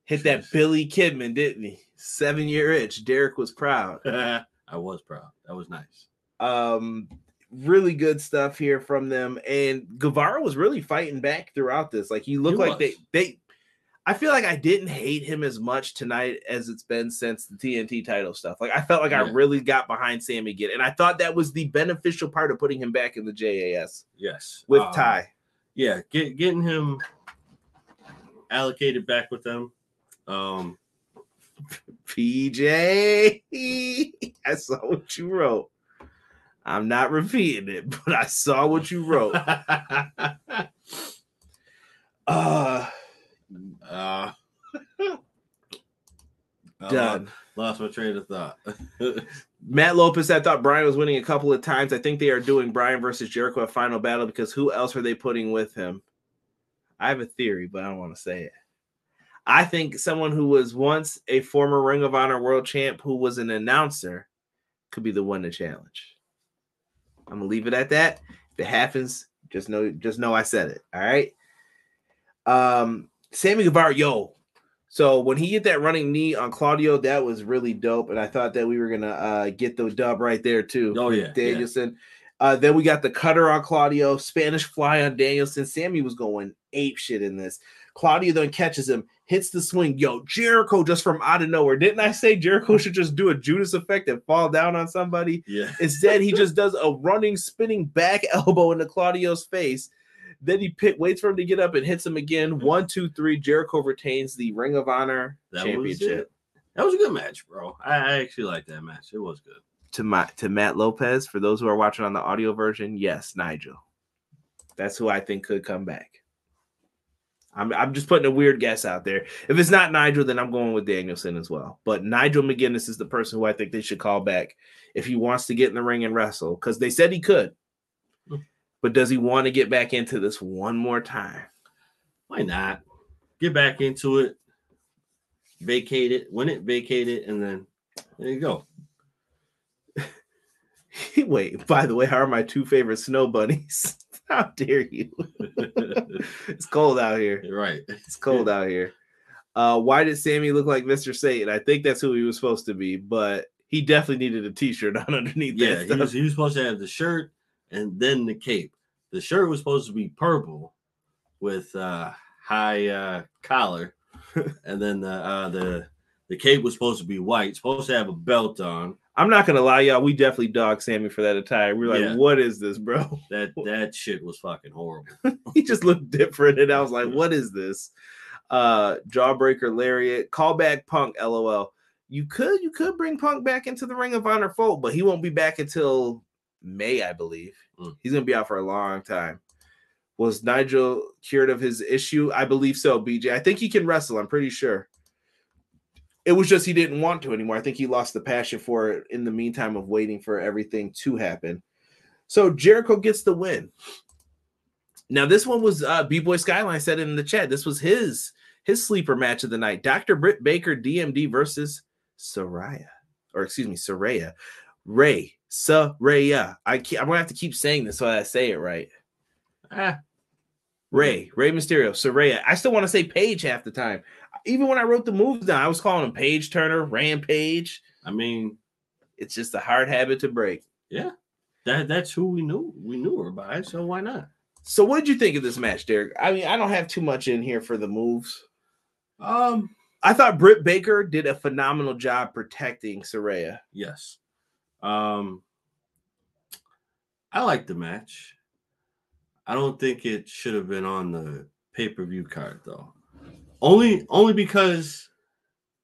Hit that *laughs* Billy Kidman, didn't he? Seven year itch. Derek was proud. *laughs* I was proud. That was nice. Um, really good stuff here from them. And Guevara was really fighting back throughout this. Like he looked He like they was. they I feel like I didn't hate him as much tonight as it's been since the TNT title stuff. Like I felt like I really got behind Sammy again. And I thought that was the beneficial part of putting him back in the JAS Yes. with Um, Ty. Yeah, get, getting him allocated back with them. Um, PJ, *laughs* I saw what you wrote. I'm not repeating it, but I saw what you wrote. *laughs* Uh *laughs* uh, done. Lost my train of thought. Matt Lopez, I thought Bryan was winning a couple of times. I think they are doing Bryan versus Jericho at final battle because who else are they putting with him? I have a theory, but I don't want to say it. I think someone who was once a former Ring of Honor world champ who was an announcer could be the one to challenge. I'm gonna leave it at that. If it happens, just know, just know I said it. All right. Um, Sammy Guevara, yo. So when he hit that running knee on Claudio, that was really dope, and I thought that we were gonna uh, get the dub right there too. Oh, yeah, yeah. Danielson. Uh, then we got the cutter on Claudio, Spanish fly on Danielson. Sammy was going ape shit in this. Claudio then catches him, hits the swing. Yo, Jericho just from out of nowhere. Didn't I say Jericho *laughs* should just do a Judas effect and fall down on somebody? yeah. Instead, he *laughs* just does a running, spinning back *laughs* elbow into Claudio's face. Then he pit, waits for him to get up and hits him again. One, two, three. Jericho retains the Ring of Honor That was championship. it. That was a good match, bro. I, I actually like that match. It was good. To my to Matt Lopez, for those who are watching on the audio version, yes, Nigel. That's who I think could come back. I'm, I'm just putting a weird guess out there. If it's not Nigel, then I'm going with Danielson as well. But Nigel McGuinness is the person who I think they should call back if he wants to get in the ring and wrestle, because they said he could. Hmm. But does he want to get back into this one more time? Why not? Get back into it, vacate it, win it, vacate it, and then there you go. *laughs* Wait, by the way, how are my two favorite snow bunnies? *laughs* *laughs* How dare you? *laughs* it's cold out here. You're right. It's cold out here. Uh, why did Sammy look like Mr. Satan? I think that's who he was supposed to be, but he definitely needed a t-shirt on *laughs* underneath Yeah, that he was, he was supposed to have the shirt and then the cape. The shirt was supposed to be purple with uh high uh collar, and then the uh the the cape was supposed to be white, supposed to have a belt on. I'm not gonna lie, y'all. We definitely dogged Sammy for that attire. We were like. "What is this, bro?" *laughs* That that shit was fucking horrible. *laughs* he just looked different, and I was like, "What is this?" Uh, jawbreaker lariat, callback Punk. LOL. You could you could bring Punk back into the Ring of Honor fold, but he won't be back until May, I believe. Mm. He's gonna be out for a long time. Was Nigel cured of his issue? I believe so, BJ. I think he can wrestle. I'm pretty sure. It was just he didn't want to anymore. I think he lost the passion for it in the meantime of waiting for everything to happen. So Jericho gets the win. Now this one was uh B-Boy Skyline said it in the chat. This was his his sleeper match of the night. Dr. Britt Baker DMD versus Soraya. Or excuse me, Soraya. Ray. Soraya. I keep, I'm gonna have to keep saying this so I say it right. Ah, Ray, Ray Mysterio, Soraya. I still want to say Paige half the time. Even when I wrote the moves down, I was calling him Paige Turner, Rampage. I mean, It's just a hard habit to break. yeah, that that's who we knew we knew her by. so why not? So, what did you think of this match, Derek? I mean, I don't have too much in here for the moves. Um, I thought Britt Baker did a phenomenal job protecting Saraya. yes. Um, I like the match. I don't think it should have been on the pay per view card though. Only, only because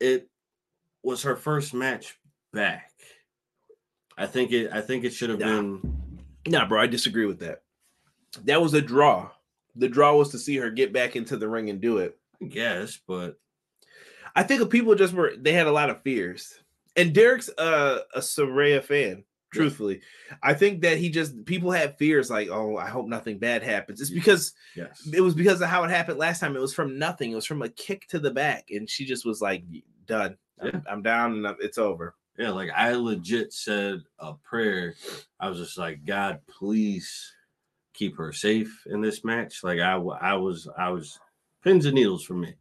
it was her first match back. I think it. I think it should have Nah. been. Nah, bro, I disagree with that. That was a draw. The draw was to see her get back into the ring and do it. I guess, but I think people just were they had a lot of fears. And Derek's uh, a Saraya fan, truthfully. I think that he just people had fears like, oh, I hope nothing bad happens. It's because yes, it was because of how it happened last time. It was from nothing. It was from a kick to the back, and she just was like, done. I'm, I'm down, and I'm- it's over. yeah. Like I legit said a prayer. I was just like, God, please keep her safe in this match. Like I, I was, I was pins and needles for me.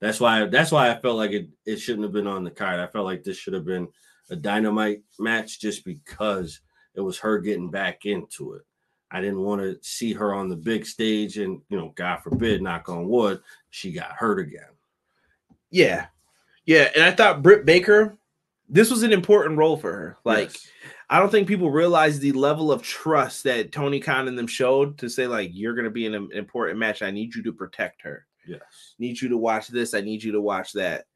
That's why. That's why I felt like it. It shouldn't have been on the card. I felt like this should have been a dynamite match just because it was her getting back into it. I didn't want to see her on the big stage, and you know, God forbid, knock on wood, she got hurt again. Yeah, yeah. And I thought Britt Baker, this was an important role for her. Like. Yes. I don't think people realize the level of trust that Tony Khan and them showed to say, like, you're going to be in an important match. I need you to protect her. yes, Need you to watch this. I need you to watch that.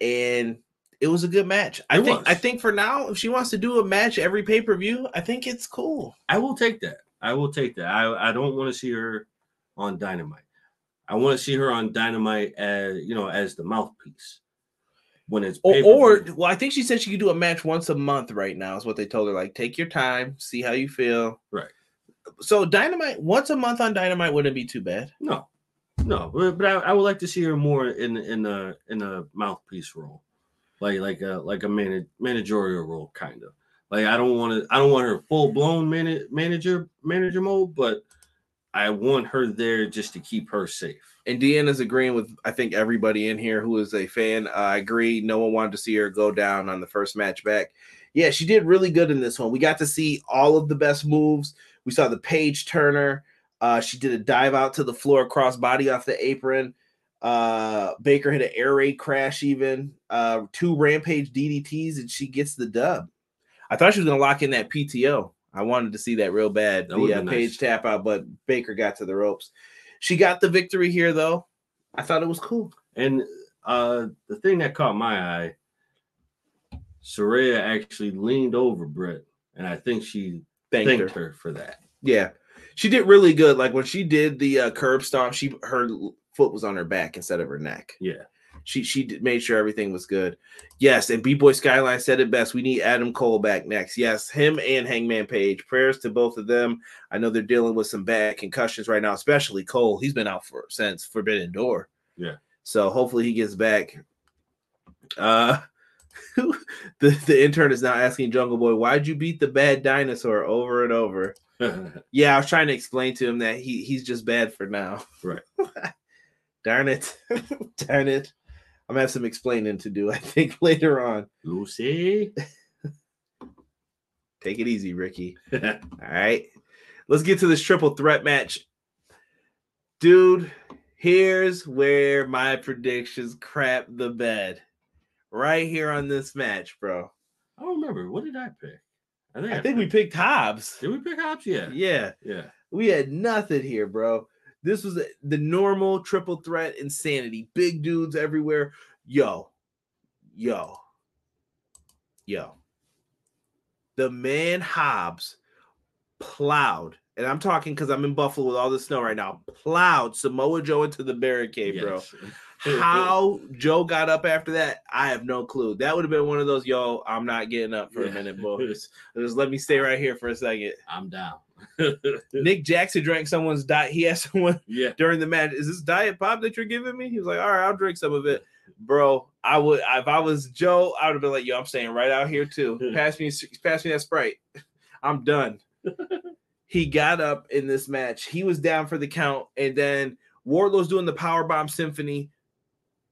And it was a good match. I It think. was. I think for now, if she wants to do a match every pay per view, I think it's cool. I will take that. I will take that. I, I don't want to see her on Dynamite. I want to see her on Dynamite as you know as the mouthpiece when it's Or, or, well, I think she said she could do a match once a month right now. Is what they told her. Like, take your time, see how you feel. Right. So Dynamite once a month on Dynamite wouldn't be too bad. no, no, but, but I, I would like to see her more in in a in a mouthpiece role, like like a like a manag managerial role, kind of. Like I don't want to I don't want her full blown man- manager manager mode, but I want her there just to keep her safe. And Deanna's agreeing with I think everybody in here who is a fan. I agree. No one wanted to see her go down on the first match back. Yeah, she did really good in this one. We got to see all of the best moves. We saw the page turner. Uh, she did a dive out to the floor, cross body off the apron. Uh, Baker hit an air raid crash, even uh, two rampage DDTs, and she gets the dub. I thought she was gonna lock in that PTO. I wanted to see that real bad. That the uh, been page nice. tap out, but Baker got to the ropes. She got the victory here, though. I thought it was cool. And uh the thing that caught my eye, Saraya actually leaned over Britt, and I think she Thanked thanked her. her. for that. Yeah, she did really good. Like when she did the uh, curb stomp, she her foot was on her back instead of her neck. Yeah. She she made sure everything was good. Yes, and B Boy Skyline said it best. We need Adam Cole back next. Yes, him and Hangman Page. Prayers to both of them. I know they're dealing with some bad concussions right now, especially Cole. He's been out for since Forbidden Door. Yeah. So hopefully he gets back. Uh *laughs* the, the intern is now asking Jungle Boy, why'd you beat the bad dinosaur over and over? *laughs* Yeah, I was trying to explain to him that he he's just bad for now. Right. *laughs* Darn it. *laughs* Darn it. I'm gonna have some explaining to do, I think, *laughs* later on. Lucy. Take it easy, Ricky. *laughs* All right. Let's get to this triple threat match. Dude, here's where my predictions crap the bed. Right here on this match, bro. I don't remember. What did I pick? I think I think we picked Hobbs. did we pick Hobbs? Yeah. Yeah. Yeah. We had nothing here, bro. This was the- normal triple threat insanity. Big dudes everywhere. Yo, yo, yo. The man Hobbs plowed, and I'm talking because I'm in Buffalo with all the snow right now. Plowed Samoa Joe into the barricade, bro. Yes. *laughs* How Joe got up after that, I have no clue. That would have been one of those, yo, I'm not getting up for a minute, boys. *laughs* Just let me stay right here for a second. I'm down. *laughs* Nick Jackson drank someone's diet. He asked someone *laughs* yeah. during the match, "Is this diet pop that you're giving me?" He was like, "All right, I'll drink some of it, bro." I would, if I was Joe, I would have been like, "Yo, I'm staying right out here too. *laughs* Pass me, pass me that sprite. I'm done." he got up in this match. He was down for the count, and then Wardlow's doing the power bomb symphony.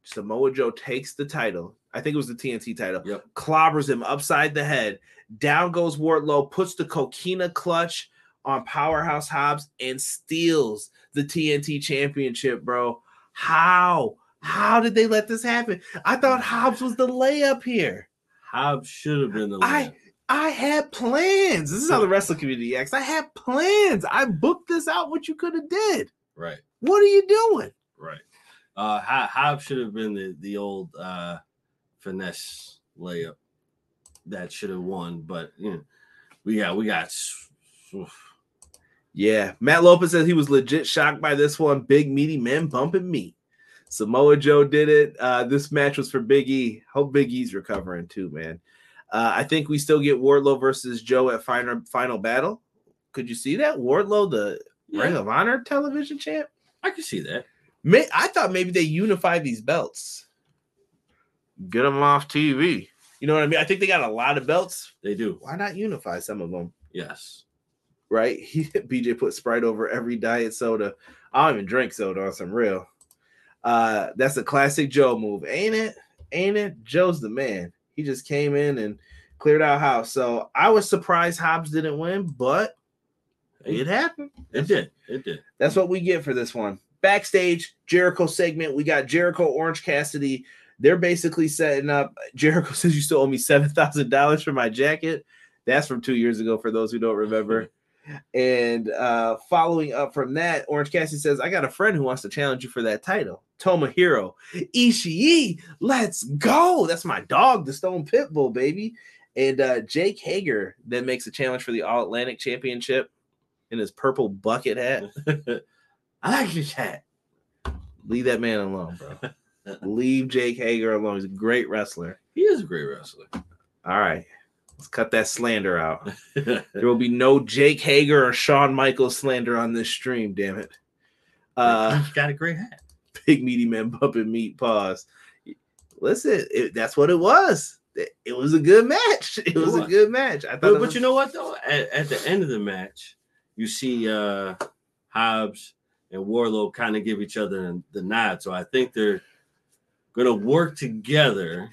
Samoa Joe takes the title. I think it was the TNT title. Yep. Clobbers him upside the head. Down goes Wardlow, puts the coquina clutch on Powerhouse Hobbs and steals the TNT championship, bro. How? How did they let this happen? I thought Hobbs was the layup here. Hobbs should have been the I- I had plans. This is how the wrestling community acts. I had plans. I booked this out what you could have did. Right, What are you doing? right. Uh, Ho- Hobbs should have been the the old uh finesse layup that should have won, but you know, we got we got. oof. Yeah, Matt Lopez says he was legit shocked by this one. Big meaty men bumping me. Samoa Joe did it. Uh, this match was for Big E. Hope Big E's recovering too, man. Uh, I think we still get Wardlow versus Joe at final final battle. Could you see that Wardlow, the Ring of Honor television champ? I can see that. May, I thought maybe they unify these belts, get them off TV. You know what I mean? I think they got a lot of belts. They do. Why not unify some of them? Yes. Right? *laughs* He BJ put Sprite over every diet soda. I don't even drink soda on some real. Uh, that's a classic Joe move, ain't it? Ain't it? Joe's the man. He just came in and cleared out house. So I was surprised Hobbs didn't win, but it happened. It did. It did. That's what we get for this one. Backstage Jericho segment. We got Jericho Orange Cassidy. They're basically setting up. Jericho *laughs* says you still owe me seven thousand dollars for my jacket. That's from two years ago. For those who don't remember. *laughs* And uh, following up from that, Orange Cassidy says, I got a friend who wants to challenge you for that title. Tomohiro Ishii, let's go. That's my dog, the Stone Pitbull, baby. And uh, Jake Hager then makes a challenge for the All Atlantic Championship in his purple bucket hat. *laughs* I like this hat. Leave that man alone, bro. *laughs* Leave Jake Hager alone. He's a great wrestler. He is a great wrestler. All right. Let's cut that slander out. *laughs* There will be no Jake Hager or Shawn Michaels slander on this stream, damn it. Uh He's got a great hat. big meaty man bumping meat pause. Listen, it, that's what it was. It, it was a good match. *laughs* It was, a good match. I thought But, it but you know what though? At, at the end of the match, you see uh Hobbs and Wardlow kind of give each other the nod. So I think they're gonna work together.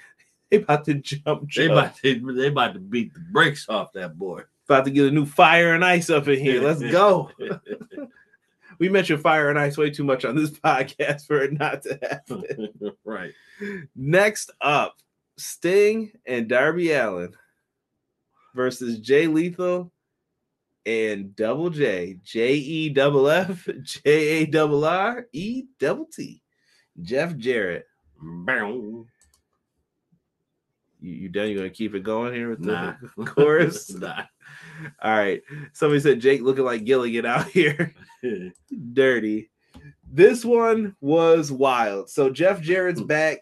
They about to jump. They about to, they about to beat the brakes off that boy. about to get a new fire and ice up in here. Let's go. *laughs* we mentioned fire and ice way too much on this *laughs* podcast for it not to happen. right. Next up, Sting and Darby Allin versus Jay Lethal and Double J. J E double F J A double R E double T. Jeff Jarrett. Bow. You, you done? You gonna keep it going here with the Nah. *laughs* chorus? *laughs* nah. All right. Somebody said Jake looking like Gilligan out here. *laughs* Dirty. This one was wild. So Jeff Jarrett's hmm. back.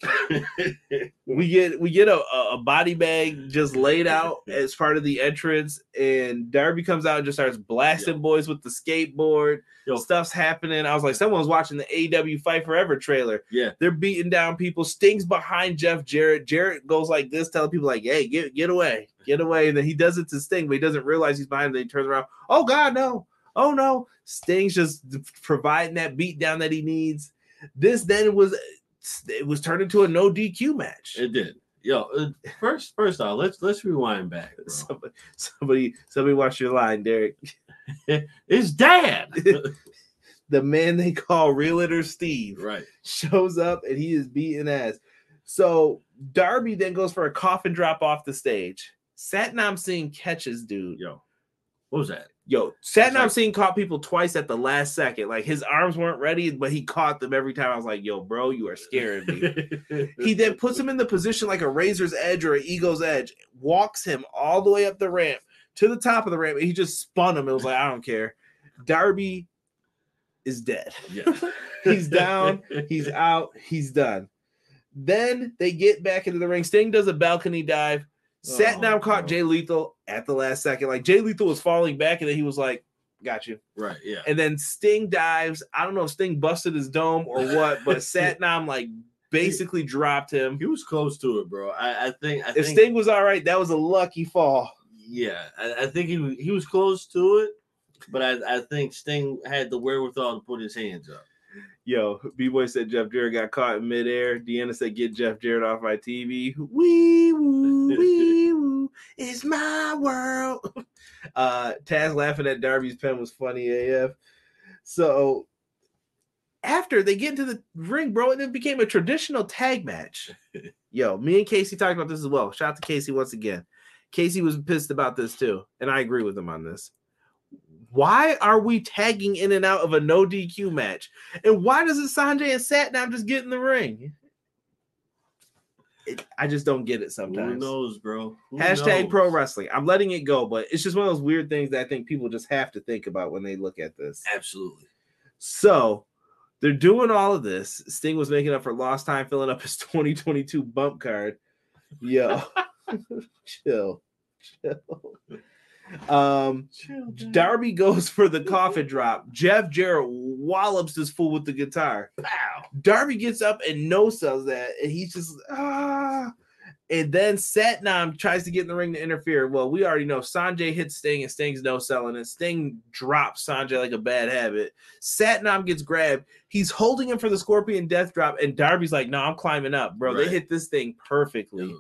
*laughs* we get we get a, a body bag just laid out as part of the entrance, and Darby comes out and just starts blasting Yo. boys with the skateboard. Yo. Stuff's happening. I was like, someone's watching the AEW Fight Forever trailer. Yeah. They're beating down people. Stings behind Jeff Jarrett. Jarrett goes like this, telling people like, "Hey, get get away, get away." And then he does it to Sting, but he doesn't realize he's behind. Him. Then he turns around. Oh God, no! Oh no! Sting's just providing that beat down that he needs. This then was it was turned into a no DQ match. It did. Yo, uh, first first off, let's let's rewind back. bro. Somebody, somebody, somebody, watch your line, Derek. *laughs* It's dad. *laughs* *laughs* The man they call Realtor Steve right. shows up and he is beating ass. So Darby then goes for a coffin drop off the stage. Satnam Singh catches dude. Yo, what was that? Yo, Satnam like- Singh caught people twice at the last second. Like his arms weren't ready, but he caught them every time. I was like, yo, bro, you are scaring me. *laughs* he then puts him in the position like a razor's edge or an eagle's edge, walks him all the way up the ramp to the top of the ramp, and he just spun him. It was like, I don't care. Darby is dead. yeah. *laughs* He's down, he's out, he's done. Then they get back into the ring. Sting does a balcony dive, sat Oh, caught. Jay Lethal at the last second. Like Jay Lethal was falling back, and then he was like, Got you. right. Yeah. And then Sting dives. I don't know if Sting busted his dome or what, but *laughs* Satnam like basically dropped him. He was close to it, bro. I, I think. I If think. Sting was all right, that was a lucky fall. yeah, I, I think he was- he was close to it, but I, I think Sting had the wherewithal to put his hands up. Yo, B Boy said Jeff Jarrett got caught in midair. Deanna said, Get Jeff Jarrett off my TV. *laughs* Wee woo, wee woo, it's my world. *laughs* Uh, Taz laughing at Darby's pen was funny AF. So after they get into the ring, bro, and it became a traditional tag match. *laughs* Yo, me and Casey talked about this as well. Shout out to Casey once again. Casey was pissed about this too, and I agree with him on this. Why are we tagging in and out of a no DQ match? And why does it Sonjay and Satnam just get in the ring? It, I just don't get it sometimes. Who knows, bro? Who Hashtag knows? pro wrestling. I'm letting it go, but it's just one of those weird things that I think people just have to think about when they look at this. Absolutely. So they're doing all of this. Sting was making up for lost time, filling up his *laughs* 2022 bump card. Yo, *laughs* chill, chill. Um, Darby goes for the *laughs* coffin drop. Jeff Jarrett wallops this fool with the guitar. Pow. Darby gets up and no sells that, and he's just ah. And then Satnam tries to get in the ring to interfere. Well, we already know Sonjay hits Sting and Sting's no selling, and Sting drops Sonjay like a bad habit. Satnam gets grabbed. He's holding him for the Scorpion Death Drop, and Darby's like, "No, I'm climbing up, bro." They hit this thing perfectly.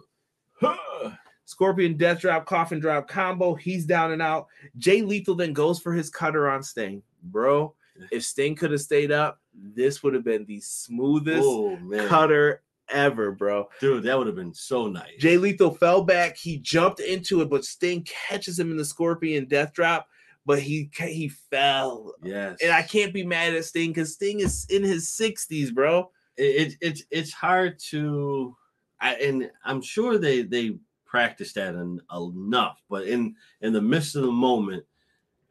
Dude. Scorpion Death Drop, Coffin Drop combo. He's down and out. Jay Lethal then goes for his cutter on Sting, bro. If Sting could have stayed up, this would have been the smoothest Oh cutter ever, bro. dude, that would have been so nice. Jay Lethal fell back. He jumped into it, but Sting catches him in the Scorpion Death Drop. But he he fell, yes, and I can't be mad at Sting because Sting is in his sixties, bro. it, it it's it's hard to I and I'm sure they they practiced that en- enough, but in in the midst of the moment,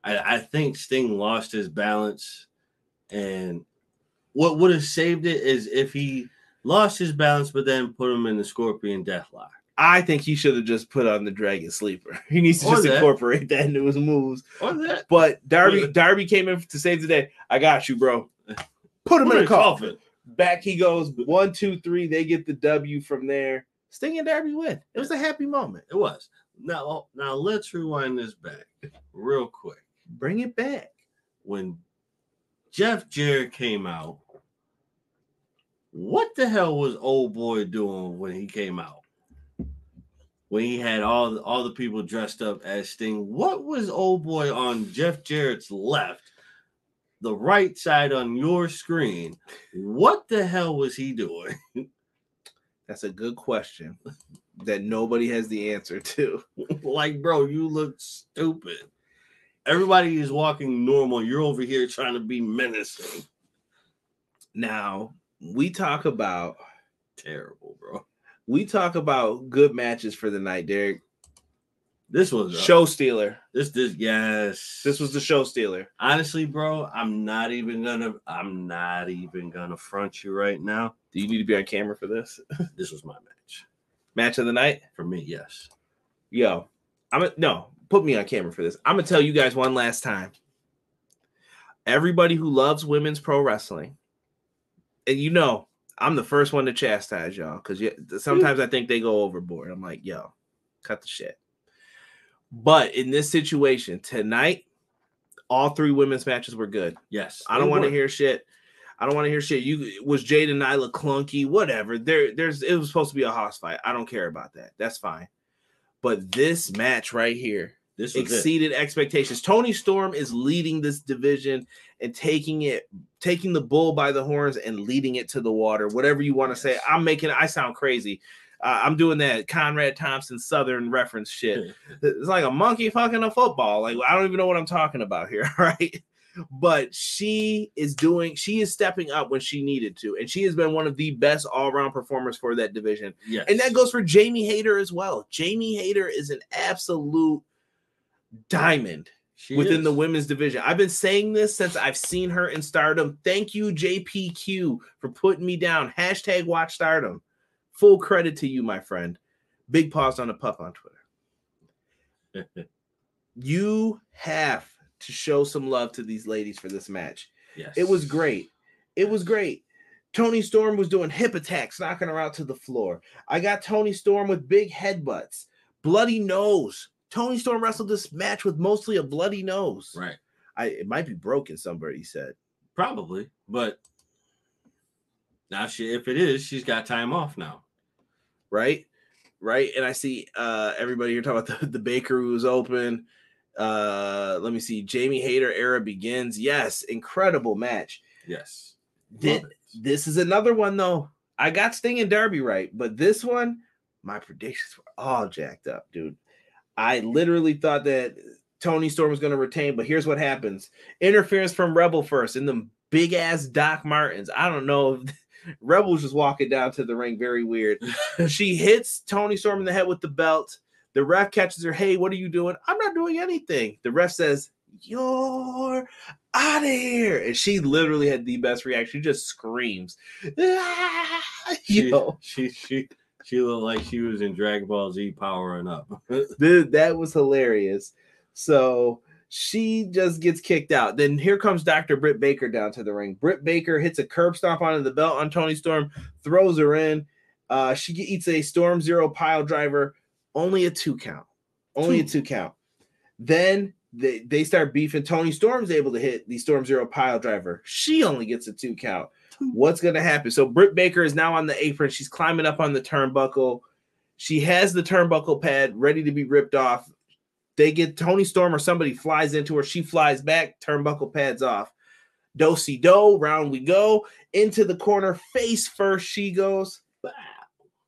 I, I think Sting lost his balance, and what would have saved it is if he lost his balance, but then put him in the Scorpion Deathlock. I think he should have just put on the Dragon Sleeper. *laughs* He needs to Or just that. incorporate that into his moves. Or that But Darby the- Darby came in to save the day. I got you, bro. Put him in a coffin. Back he goes. One, two, three. They get the W from there. Sting and Darby win. It was a happy moment. It was. Now now let's rewind this back real quick. Bring it back. when Jeff Jarrett came out, what the hell was old boy doing when he came out? When he had all the, all the people dressed up as Sting, what was old boy on Jeff Jarrett's left, the right side on your screen? What the hell was he doing? *laughs* That's a good question that nobody has the answer to. *laughs* like, bro, you look stupid. Everybody is walking normal. You're over here trying to be menacing. Now we talk about Terrible, bro. we talk about good matches for the night, Derek. This was a- Show stealer. This this yes. This was the show stealer. honestly, bro. I'm not even gonna. I'm not even gonna front you right now. Do you need to be on camera for this *laughs* This was my match match of the night? for me. Yes. Yo, I'm a, no put me on camera for this. I'm gonna tell you guys one last time. Everybody who loves women's pro wrestling, and you know, I'm the first one to chastise y'all because sometimes I think they go overboard. I'm like, yo, cut the shit. But in this situation tonight, all three women's matches were good. Yes. I don't want to hear shit. I don't want to hear shit. You was Jade and Nyla clunky, whatever. There, there's it was supposed to be a house fight. I don't care about that. That's fine. But this match right here This was it. exceeded expectations. Toni Storm is leading this division and taking it, taking the bull by the horns and leading it to the water. Whatever you want to say. I'm making. I sound crazy. Uh, I'm doing that Conrad Thompson Southern reference shit. *laughs* It's like a monkey fucking a football. Like I don't even know what I'm talking about here, *laughs* right? But she is doing, she is stepping up when she needed to, and she has been one of the best all-around performers for that division. yes. And that goes for Jamie Hayter as well. Jamie Hayter is an absolute diamond She within is. the women's division. I've been saying this since I've seen her in stardom. Thank you, JPQ, for putting me down. Hashtag watch stardom. Full credit to you, my friend. Big pause on the puff on Twitter. *laughs* You have to show some love to these ladies for this match. yes. It was great. It was great. Toni Storm was doing hip attacks, knocking her out to the floor. I got Toni Storm with big headbutts, bloody nose. Toni Storm wrestled this match with mostly a bloody nose. Right. I it might be broken, somebody said. Probably, but now she, if it is, she's got time off now. Right? Right. And I see uh everybody here talking about the, *laughs* the bakery was open. Uh, let me see. Jamie Hayter era begins. Yes, incredible match. Yes. Thi- this is another one though. I got Sting and Darby right, but this one, my predictions were all jacked up, dude. I literally thought that Toni Storm was going to retain, but here's what happens: interference from Rebel first, and them big ass Doc Martens. I don't know. if Rebel's just walking down to the ring, very weird. *laughs* she hits Toni Storm in the head with the belt. The ref catches her. Hey, what are you doing? I'm not doing anything. The ref says, You're out of here. And she literally had the best reaction. She just screams. "Ah!" *laughs* She, Yo, she she she looked like she was in Dragon Ball Z powering up. *laughs* dude, that was hilarious. So she just gets kicked out. Then here comes Dr. Britt Baker down to the ring. Britt Baker hits a curb stomp onto the belt on Toni Storm, throws her in. Uh, she eats a Storm Zero pile driver, only a two count. Only a two count. Then they, they start beefing. Toni Storm's able to hit the Storm Zero pile driver. She only gets a two count. What's going to happen? So Britt Baker is now on the apron. She's climbing up on the turnbuckle. She has the turnbuckle pad ready to be ripped off. They get Toni Storm or somebody flies into her. She flies back. Turnbuckle pads off. Do si do. Round we go into the corner. Face first. She goes.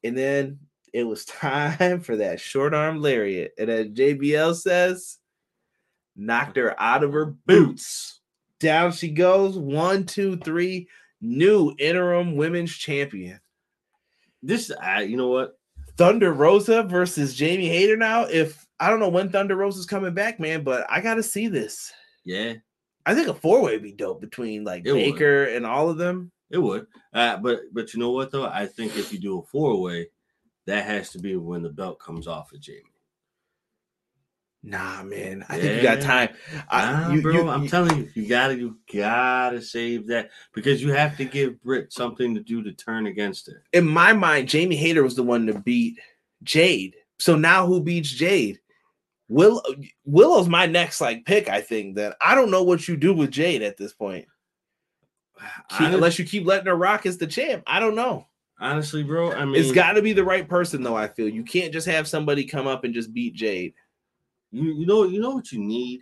And then it was *laughs* time for that short arm lariat. And as JBL says, knocked her out of her boots. Down she goes. One, two, three. New interim women's champion. This, I, you know what? Thunder Rosa versus Jamie Hayter now. If I don't know when Thunder Rosa's coming back, man, but I gotta see this. Yeah, I think a four way would be dope between like It would. Baker and all of them. it would. Uh, but but you know what though? I think if you do a four way, that has to be when the belt comes off of Jamie. Nah, man. I think you got time. I, Nah, you- bro, you- I'm you- telling you, you gotta you gotta save that because you have to give Britt something to do to turn against her. in my mind, Jamie Hayter was the one to beat Jade. So now who beats Jade? Will Willow's my next like pick. I think that I don't know what you do with Jade at this point, *sighs* Honest- unless you keep letting her rock as the champ. I don't know. honestly, bro, I mean, it's got to be the right person, though. I feel you can't just have somebody come up and just beat Jade. you you know you know what you need.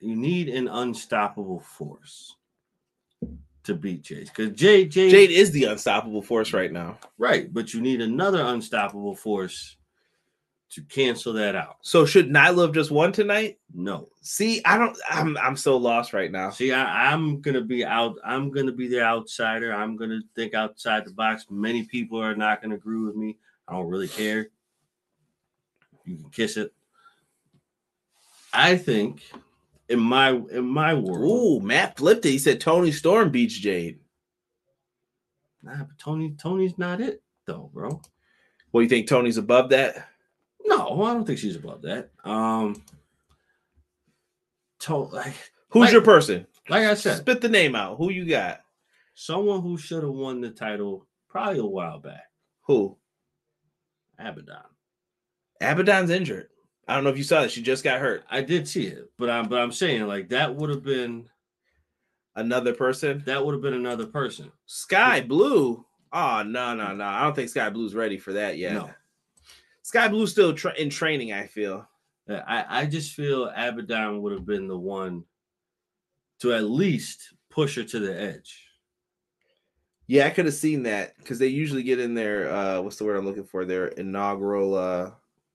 You need an unstoppable force to beat Jade because Jade, Jade Jade is the unstoppable force right now. right, but you need another unstoppable force to cancel that out. So should Nyla have just won tonight? No, See, I don't. I'm I'm so lost right now. See, I, I'm gonna be out. I'm gonna be the outsider. I'm gonna think outside the box. Many people are not gonna agree with me. I don't really care. You can kiss it. I think in my in my world, Ooh, Matt flipped it. He said Toni Storm beats Jade. nah, but Toni Toni's not it though, bro. What do you think? Toni's above that? No, I don't think she's above that. Um, like Who's Like- your person? like I said, Spit the name out. Who you got? someone who should have won the title probably a while back. Who? Abaddon. Abaddon's injured. I don't know if you saw that. She just got hurt. I did see it, but I'm but I'm saying like that would have been Another person. that would have been another person. Skye Blue. Oh no no no! I don't think Skye Blue's ready for that yet. No. Skye Blue still tra- in training. I feel. I I just feel Abaddon would have been the one to at least push her to the edge. Yeah, I could have seen that because they usually get in their uh what's the word I'm looking for? Their inaugural uh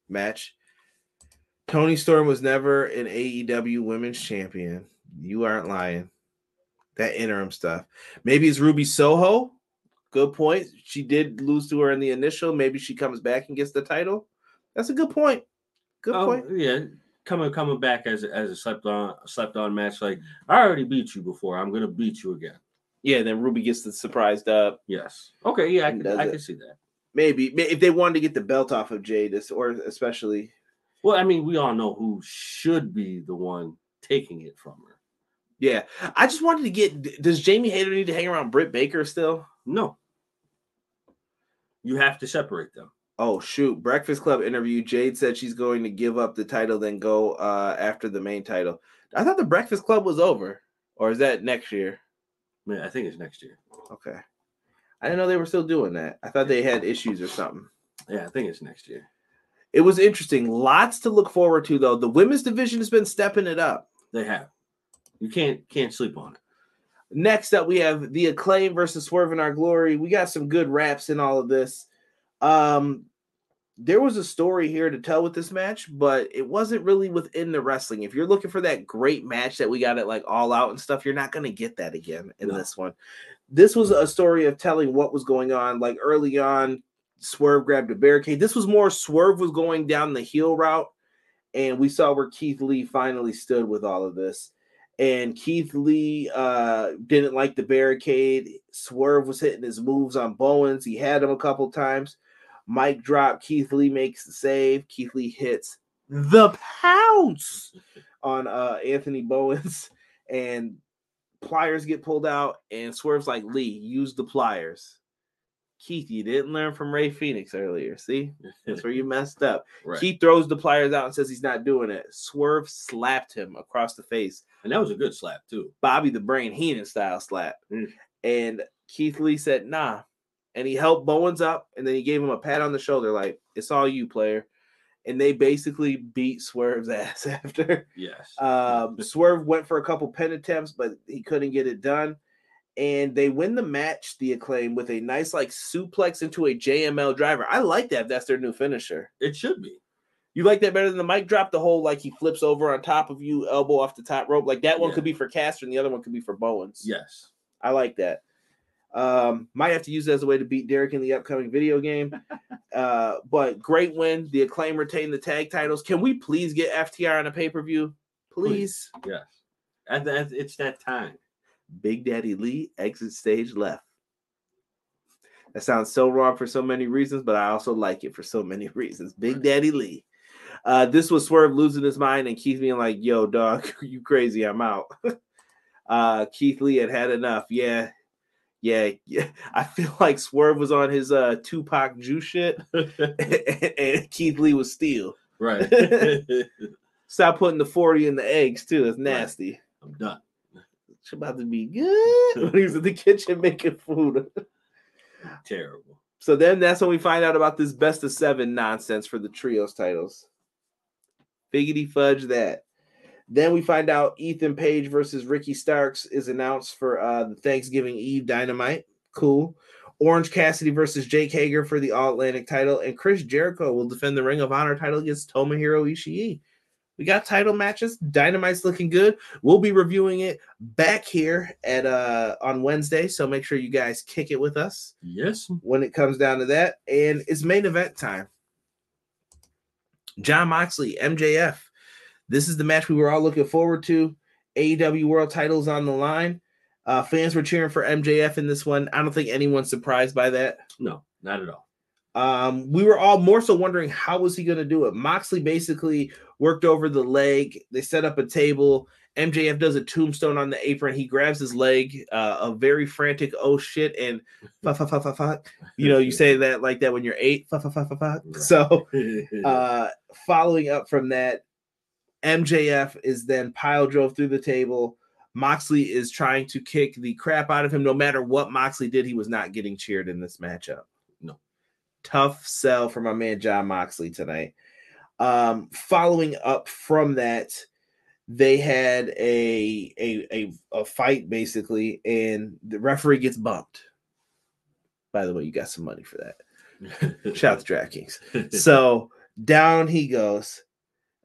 match. Toni Storm was never an AEW women's champion. You aren't lying. That interim stuff. Maybe it's Ruby Soho. Good point. She did lose to her in the initial. Maybe she comes back and gets the title. That's a good point. Good Oh, point. yeah, coming coming back as a, as a slept on slept on match. Like I already beat you before. I'm gonna beat you again. Yeah, then Ruby gets the surprised up. Yes. Okay. Yeah, I can I can see that. Maybe if they wanted to get the belt off of Jade, this- or especially Well, I mean, we all know who should be the one taking it from her. Yeah, I just wanted to get. Does Jamie Hayter need to hang around Britt Baker still? No. You have to separate them. Oh shoot! Breakfast Club interview. Jade said she's going to give up the title, then go uh, after the main title. I thought the Breakfast Club was over, or is that next year? I, mean, I think it's next year. Okay, I didn't know they were still doing that. I thought they had issues or something. Yeah, I think it's next year. It was interesting. Lots to look forward to, though. The women's division has been stepping it up. They have. You can't can't sleep on it. Next up, we have the acclaim versus Swerve in Our Glory. We got some good raps in all of this. Um, there was a story here to tell with this match, but it wasn't really within the wrestling. If you're looking for that great match that we got at like All Out and stuff, you're not going to get that again in No. this one. This was a story of telling what was going on. Like early on, Swerve grabbed a barricade. This was more Swerve was going down the heel route, and we saw where Keith Lee finally stood with all of this. And Keith Lee uh, didn't like the barricade. Swerve was hitting his moves on Bowens. He had him a couple times. Mic drop. Keith Lee makes the save. Keith Lee hits the pounce on uh, Anthony Bowens, *laughs* and pliers get pulled out. And Swerve's like, Lee, use the pliers. Keith, you didn't learn from Rey Fenix earlier. See, that's where you *laughs* messed up. Right. Keith throws the pliers out and says he's not doing it. Swerve slapped him across the face. and that was a good slap too. Bobby the Brain Heenan style slap. Mm. And Keith Lee said, nah. And he helped Bowens up and then he gave him a pat on the shoulder, like, it's all you, player. And they basically beat Swerve's *laughs* ass after. Yes. Um, Swerve went for a couple pin attempts, but he couldn't get it done. And they win the match, the acclaim, with a nice like suplex into a JML driver. I like that. That's their new finisher. it should be. You like that better than the mic drop? The whole like he flips over on top of you, elbow off the top rope. Like that one Yeah. could be for Caster, and the other one could be for Bowens. Yes. I like that. Um, might have to use that as a way to beat Derek in the upcoming video game. *laughs* uh, but great win. The acclaim retain the tag titles. Can we please get FTR on a pay per view? Please. Yes. And it's that time. Big Daddy Lee exit stage left. That sounds so wrong for so many reasons, but I also like it for so many *laughs* reasons. Big Daddy Lee. Uh, this was Swerve losing his mind and Keith being like, "Yo, dog, *laughs* you crazy? I'm out." *laughs* uh, Keith Lee had had enough. Yeah, yeah, yeah. I feel like Swerve was on his uh, Tupac juice shit, and, and Keith Lee was steel. right. Stop putting the forty in the eggs too. That's nasty. I'm done. It's about to be good *laughs* when he was in the kitchen making food. Terrible. So then that's when we find out about this best of seven nonsense for the trios titles. Figgity fudge that. Then we find out Ethan Page versus Ricky Starks is announced for uh, the Thanksgiving Eve Dynamite. Cool. Orange Cassidy versus Jake Hager for the All Atlantic title, and Chris Jericho will defend the Ring of Honor title against Tomohiro Ishii. We got title matches. Dynamite's looking good. We'll be reviewing it back here at uh on Wednesday, so make sure you guys kick it with us Yes. when it comes down to that. And it's main event time. Jon Moxley, MJF. This is the match we were all looking forward to. AEW World titles on the line. Uh, fans were cheering for MJF in this one. I don't think anyone's surprised by that. No, not at all. Um, we were all more so wondering how was he going to do it. Moxley basically worked over the leg. They set up a table. MJF does a tombstone on the apron. He grabs his leg, uh, a very frantic oh shit and *laughs* fuck fuck fuck fuck fuck. You know, you say that like that when you're eight. Fuck fuck fuck fuck fuck. Right. So *laughs* uh, following up from that, MJF is then pile drove through the table. Moxley is trying to kick the crap out of him. No matter what Moxley did, he was not getting cheered in this matchup. Tough sell for my man Jon Moxley tonight. Um, following up from that, they had a, a a a fight basically, and the referee gets bumped. By the way, you got some money for that. *laughs* Shout out to DraftKings. So down he goes.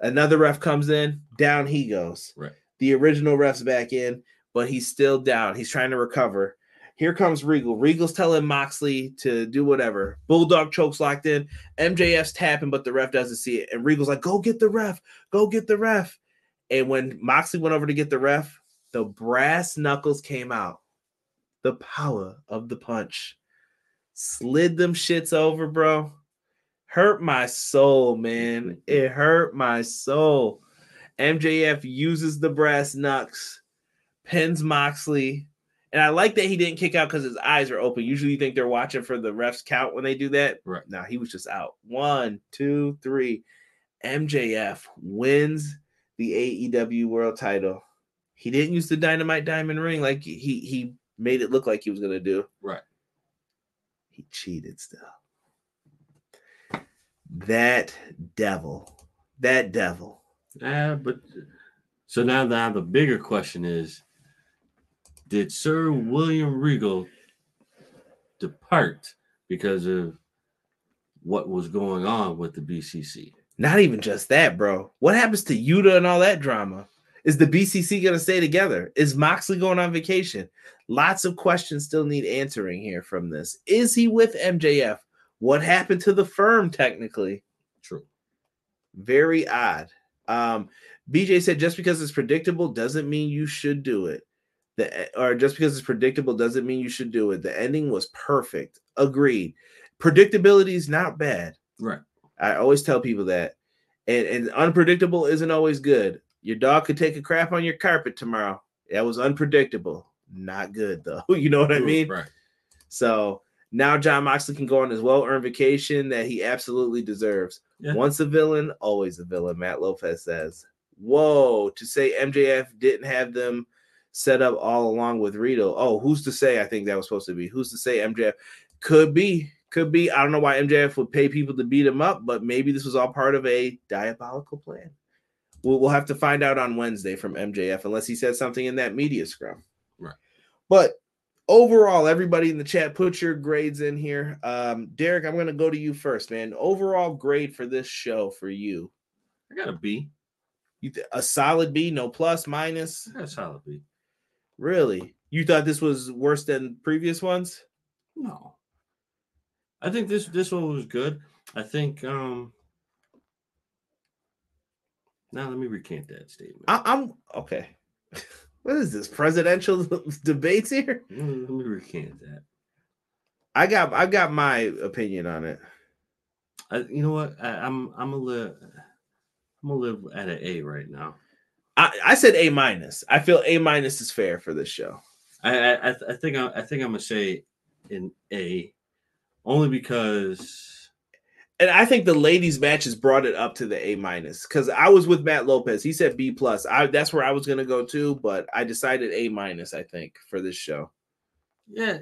Another ref comes in, down he goes. Right. The original ref's back in, but he's still down. He's trying to recover. Here comes Regal. Regal's telling Moxley to do whatever. Bulldog chokes locked in. MJF's tapping, but the ref doesn't see it. And Regal's like, go get the ref. Go get the ref. And when Moxley went over to get the ref, the brass knuckles came out. The power of the punch. Slid them shits over, bro hurt my soul, man. It hurt my soul. MJF uses the brass knucks, pins Moxley. And I like that he didn't kick out because his eyes are open. Usually you think they're watching for the refs count when they do that. Right. Now he was just out. One, two, three. MJF wins the AEW world title. He didn't use the dynamite diamond ring like he he made it look like he was gonna do. Right. He cheated still. That devil. That devil. Yeah, but so now, now the bigger question is: Did Sir William Regal depart because of what was going on with the BCC? Not even just that, bro. What happens to Yuta and all that drama? Is the BCC going to stay together? Is Moxley going on vacation? Lots of questions still need answering here from this. Is he with MJF? What happened to the firm technically? True. Very odd. Um, BJ said just because it's predictable doesn't mean you should do it. The eh, or just because it's predictable doesn't mean you should do it. The ending was perfect. Agreed. Predictability is not bad. Right. I always tell people that. And and unpredictable isn't always good. Your dog could take a crap on your carpet tomorrow. That was unpredictable. Not good though. *laughs* You know what I mean? Right. So now Jon Moxley can go on his well-earned vacation that he absolutely deserves. Yeah. Once a villain, always a villain, Matt Lopez says. Whoa, to say MJF didn't have them set up all along with Rito. Oh, who's to say? I think that was supposed to be. Who's to say MJF could be? Could be. I don't know why MJF would pay people to beat him up, but maybe this was all part of a diabolical plan. We'll, we'll have to find out on Wednesday from MJF, unless he said something in that media scrum. Right. But overall, everybody in the chat, put your grades in here. Um, Derek, I'm going to go to you first, man. Overall grade for this show for you. I got a B. You th- a solid B, no plus, minus. I got a solid B. Really? You thought this was worse than previous ones? No. I think this this one was good. I think um now let me recant that statement. I, I'm okay. *laughs* what is this presidential *laughs* debates here? Let me, recant that. I got I got my opinion on it. I, you know what? I, I'm I'm a live I'm gonna live at an A right now. I, I said A minus. I feel A minus is fair for this show. I I, I think I, I think I'm gonna say an A, only because And I think the ladies matches brought it up to the A minus because I was with Matt Lopez. He said B plus. I that's where I was gonna go to, but I decided A minus. I think for this show. yeah.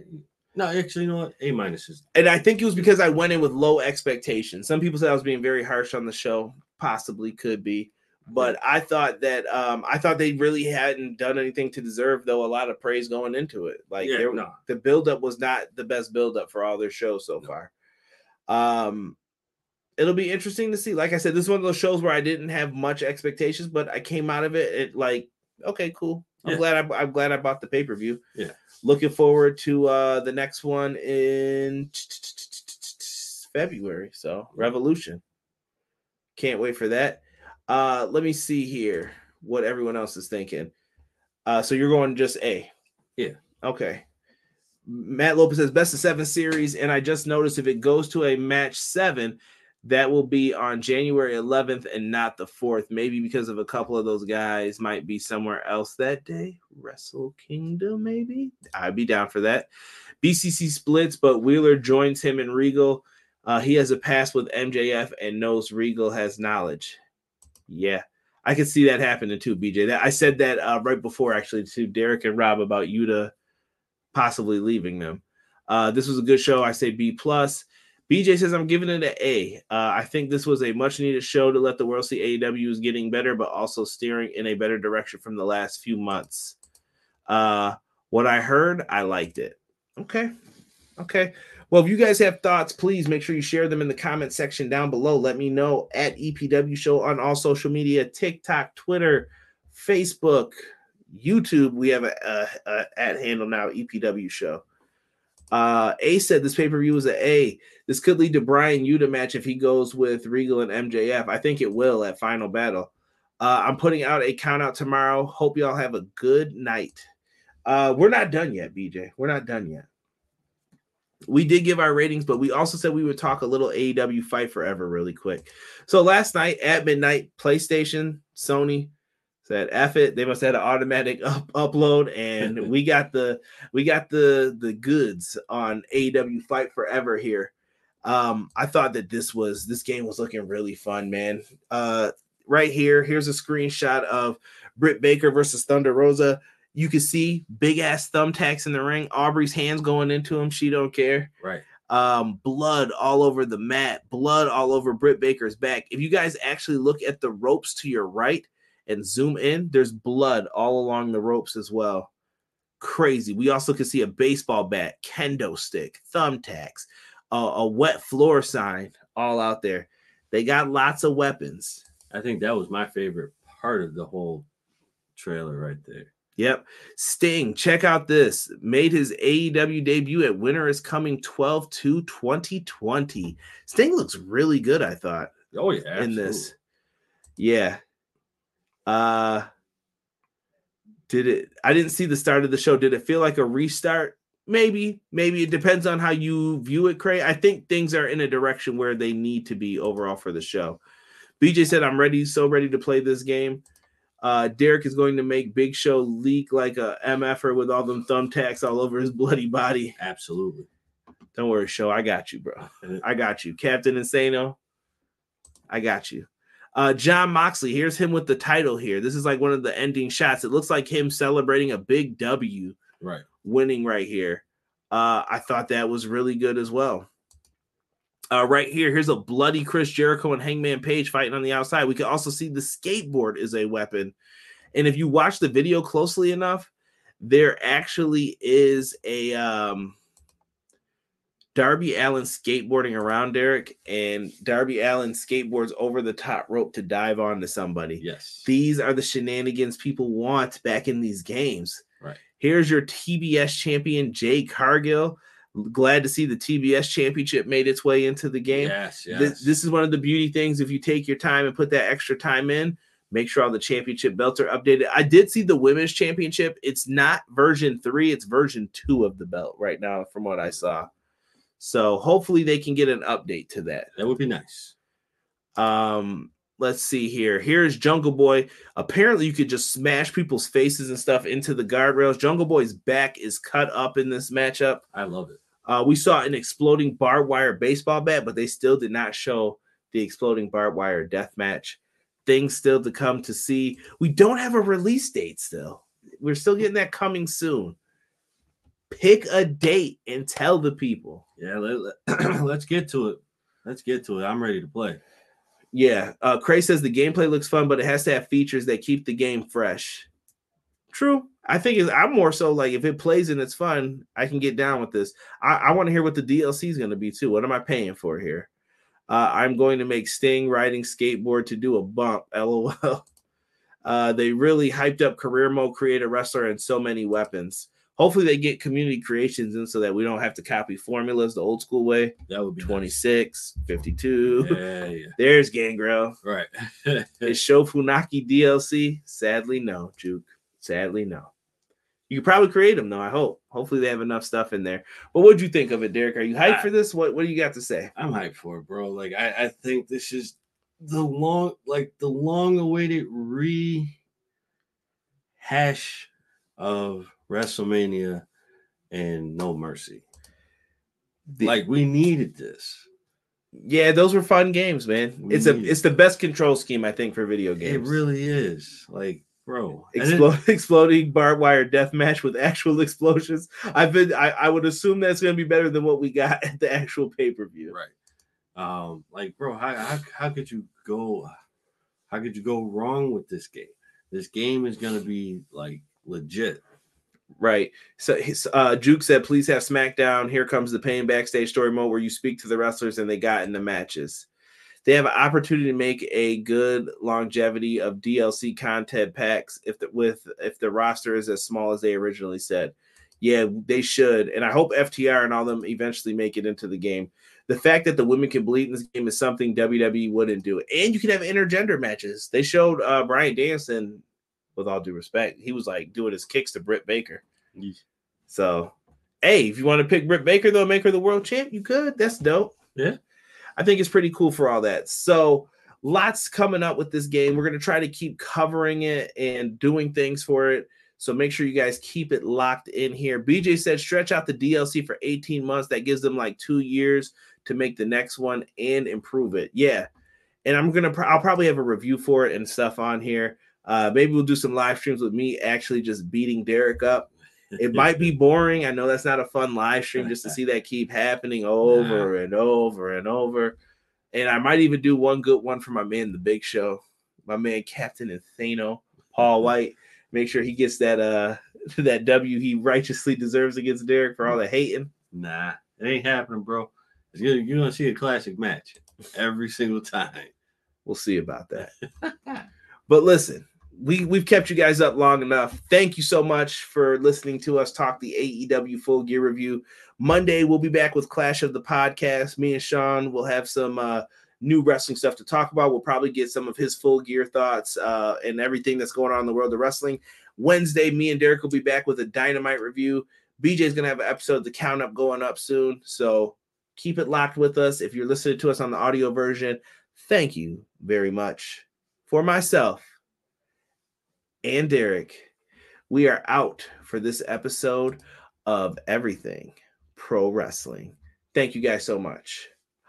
No, actually, you know what? A minus is and I think it was because I went in with low expectations. Some people said I was being very harsh on the show, possibly could be, but I thought that um I thought they really hadn't done anything to deserve though a lot of praise going into it. Like Yeah, there- no. the buildup was not the best buildup for all their shows so No. far. Um it'll be interesting to see. Like I said, this is one of those shows where I didn't have much expectations, but I came out of it, it like okay, cool. I'm Yeah. glad I, I'm glad I bought the pay per view. Yeah. Looking forward to uh the next one in February. So Revolution. Can't wait for that. Uh let me see here what everyone else is thinking. Uh so you're going just A. Yeah. Okay. Matt Lopez says best of seven series, and I just noticed if it goes to a match seven, that will be on January 11th and not the 4th. Maybe because of a couple of those guys might be somewhere else that day. Wrestle Kingdom, maybe. I'd be down for that. BCC splits, but Wheeler joins him in Regal. Uh, he has a pass with MJF and knows Regal has knowledge. Yeah, I could see that happening too, BJ. That I said that uh, right before actually to Derek and Rob about Yuta possibly leaving them. Uh, this was a good show. I say B plus. BJ says I'm giving it an A. Uh, I think this was a much needed show to let the world see AEW is getting better, but also steering in a better direction from the last few months. Uh, what I heard, I liked it. Okay. Okay. Well, if you guys have thoughts, please make sure you share them in the comment section down below. Let me know at EPW Show on all social media TikTok, Twitter, Facebook, YouTube. We have a, a, a at handle now, EPW Show. Uh, A said this pay per view was an A. This could lead to Bryan Yuta match if he goes with Regal and MJF. I think it will at Final Battle. Uh, I'm putting out a count out tomorrow. Hope y'all have a good night. Uh, we're not done yet, BJ. We're not done yet. We did give our ratings, but we also said we would talk a little AEW Fight Forever really quick. So last night at midnight, PlayStation, Sony said F it. They must have had an automatic *laughs* up, upload, and *laughs* we got the we got the the goods on AEW Fight Forever here. Um, I thought that this was this game was looking really fun, man. Uh, right here, here's a screenshot of Britt Baker versus Thunder Rosa. You can see big ass thumbtacks in the ring. Aubrey's hands going into him. She don't care. right. Um, blood all over the mat, blood all over Britt Baker's back. If you guys actually look at the ropes to your right and zoom in, there's blood all along the ropes as well. Crazy. We also can see a baseball bat, kendo stick, thumbtacks, a, a wet floor sign all out there. They got lots of weapons. I think that was my favorite part of the whole trailer right there. Yep. Sting, check out this. Made his AEW debut at Winter is Coming 12 to 2020. Sting looks really good, I thought, Oh yeah, in this. Yeah. Uh did it I didn't see the start of the show. Did it feel like a restart? Maybe, maybe it depends on how you view it, Cray. I think things are in a direction where they need to be overall for the show. BJ said, I'm ready, so ready to play this game. Uh, Derek is going to make Big Show leak like a MFer with all them thumbtacks all over his bloody body. Absolutely. Don't worry, Show. I got you, bro. I got you. Captain Insano, I got you. Uh, Jon Moxley, here's him with the title here. This is like one of the ending shots. It looks like him celebrating a big W Right. winning right here. Uh, I thought that was really good as well. Uh, right here, here's a bloody Chris Jericho and Hangman Page fighting on the outside. We can also see the skateboard is a weapon. And if you watch the video closely enough, there actually is a um, Darby Allin skateboarding around Derek, and Darby Allin skateboards over the top rope to dive onto somebody. Yes. These are the shenanigans people want back in these games. Right. Here's your TBS champion, Jade Cargill. Glad to see the TBS championship made its way into the game. Yes. Yes. This, this is one of the beauty things. If you take your time and put that extra time in, make sure all the championship belts are updated. I did see the women's championship. It's not version three, it's version two of the belt right now, from what I saw. So hopefully they can get an update to that. that would be nice. Um, let's see here. Here's Jungle Boy. Apparently, you could just smash people's faces and stuff into the guardrails. Jungle Boy's back is cut up in this matchup. I love it. Uh, we saw an exploding barbed wire baseball bat, but they still did not show the exploding barbed wire death match. Things still to come to see. We don't have a release date still. We're still getting that coming soon. Pick a date and tell the people. Yeah. Let, *clears throat* let's get to it. Let's get to it. I'm ready to play. Yeah, uh, Cray says the gameplay looks fun, but it has to have features that keep the game fresh. True. I think I'm more so like if it plays and it's fun, I can get down with this. I, I want to hear what the DLC is going to be too. What am I paying for here? Uh, I'm going to make Sting riding skateboard to do a bump. *laughs* LOL. Uh, they really hyped up career mode, create a wrestler, and so many weapons. Hopefully, they get community creations in so that we don't have to copy formulas the old school way. That would be 26, 52. Yeah. Yeah. *laughs* There's Gangrel. Right. *laughs* Is Sho Funaki DLC? Sadly, no, Juke. Sadly, no. You could probably create them though. I hope. Hopefully, they have enough stuff in there. But what'd you think of it, Derek? Are you hyped I- for this? What What do you got to say? I'm hyped for it, bro. Like I, I think this is the long, like the long-awaited rehash of WrestleMania and No Mercy. The- Like we needed this. yeah, those were fun games, man. We it's a it's the best control scheme I think for video games. It really is. Like, bro. Explo- *laughs* exploding barbed wire death match with actual *laughs* explosions. I've been I, I would assume that's gonna be better than what we got *laughs* at the actual pay per view. right. Um, like, bro, how, how how could you go? How could you go wrong with this game? This game is gonna be like legit. Right. So uh Juke said, please have SmackDown. Here comes the pain backstage story mode where you speak to the wrestlers and they got in the matches. They have an opportunity to make a good longevity of DLC content packs if the with if the roster is as small as they originally said. Yeah, they should. And I hope FTR and all them eventually make it into the game. The fact that the women can bleed in this game is something WWE wouldn't do. And you can have intergender matches. They showed uh Bryan Danielson, with all due respect, he was like doing his kicks to Britt Baker. So, hey, if you want to pick Britt Baker though, make her the world champ, you could. That's dope. Yeah. I think it's pretty cool for all that. So, lots coming up with this game. We're going to try to keep covering it and doing things for it. So, make sure you guys keep it locked in here. BJ said stretch out the DLC for 18 months. That gives them like two years to make the next one and improve it. Yeah. And I'm going to, I'll probably have a review for it and stuff on here. Uh, maybe we'll do some live streams with me actually just beating Derek up *laughs* It might be boring. I know that's not a fun live stream just to *laughs* see that keep happening over and over and over. And I might even do one good one for my man, the Big Show, my man Captain Insano, Paul *laughs* White. Make sure he gets that uh that W he righteously deserves against Derek for all the hating. Nah, it ain't happening, bro. You're, you're gonna see a classic match every single time. We'll see about that. but listen, we we've kept you guys up long enough. Thank you so much for listening to us talk the AEW full gear review. Monday we'll be back with Clash of the podcast. Me and Sean will have some uh, new wrestling stuff to talk about. We'll probably get some of his full gear thoughts uh, and everything that's going on in the world of wrestling. Wednesday, me and Derek will be back with a dynamite review. BJ's gonna have an episode of the count up going up soon, so keep it locked with us. If you're listening to us on the audio version, thank you very much. For myself and Derek, we are out for this episode of Everything Pro Wrestling. Thank you guys so much.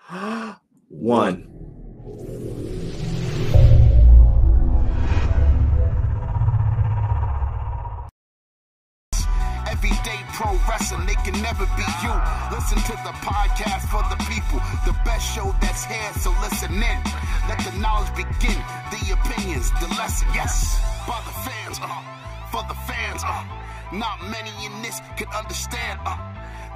*gasps* One. Can never be you. Listen to the podcast for the people, the best show that's here, so listen in. Let the knowledge begin, the opinions, the lesson, yes. By the fans, uh, for the fans, uh. Not many in this can understand, uh.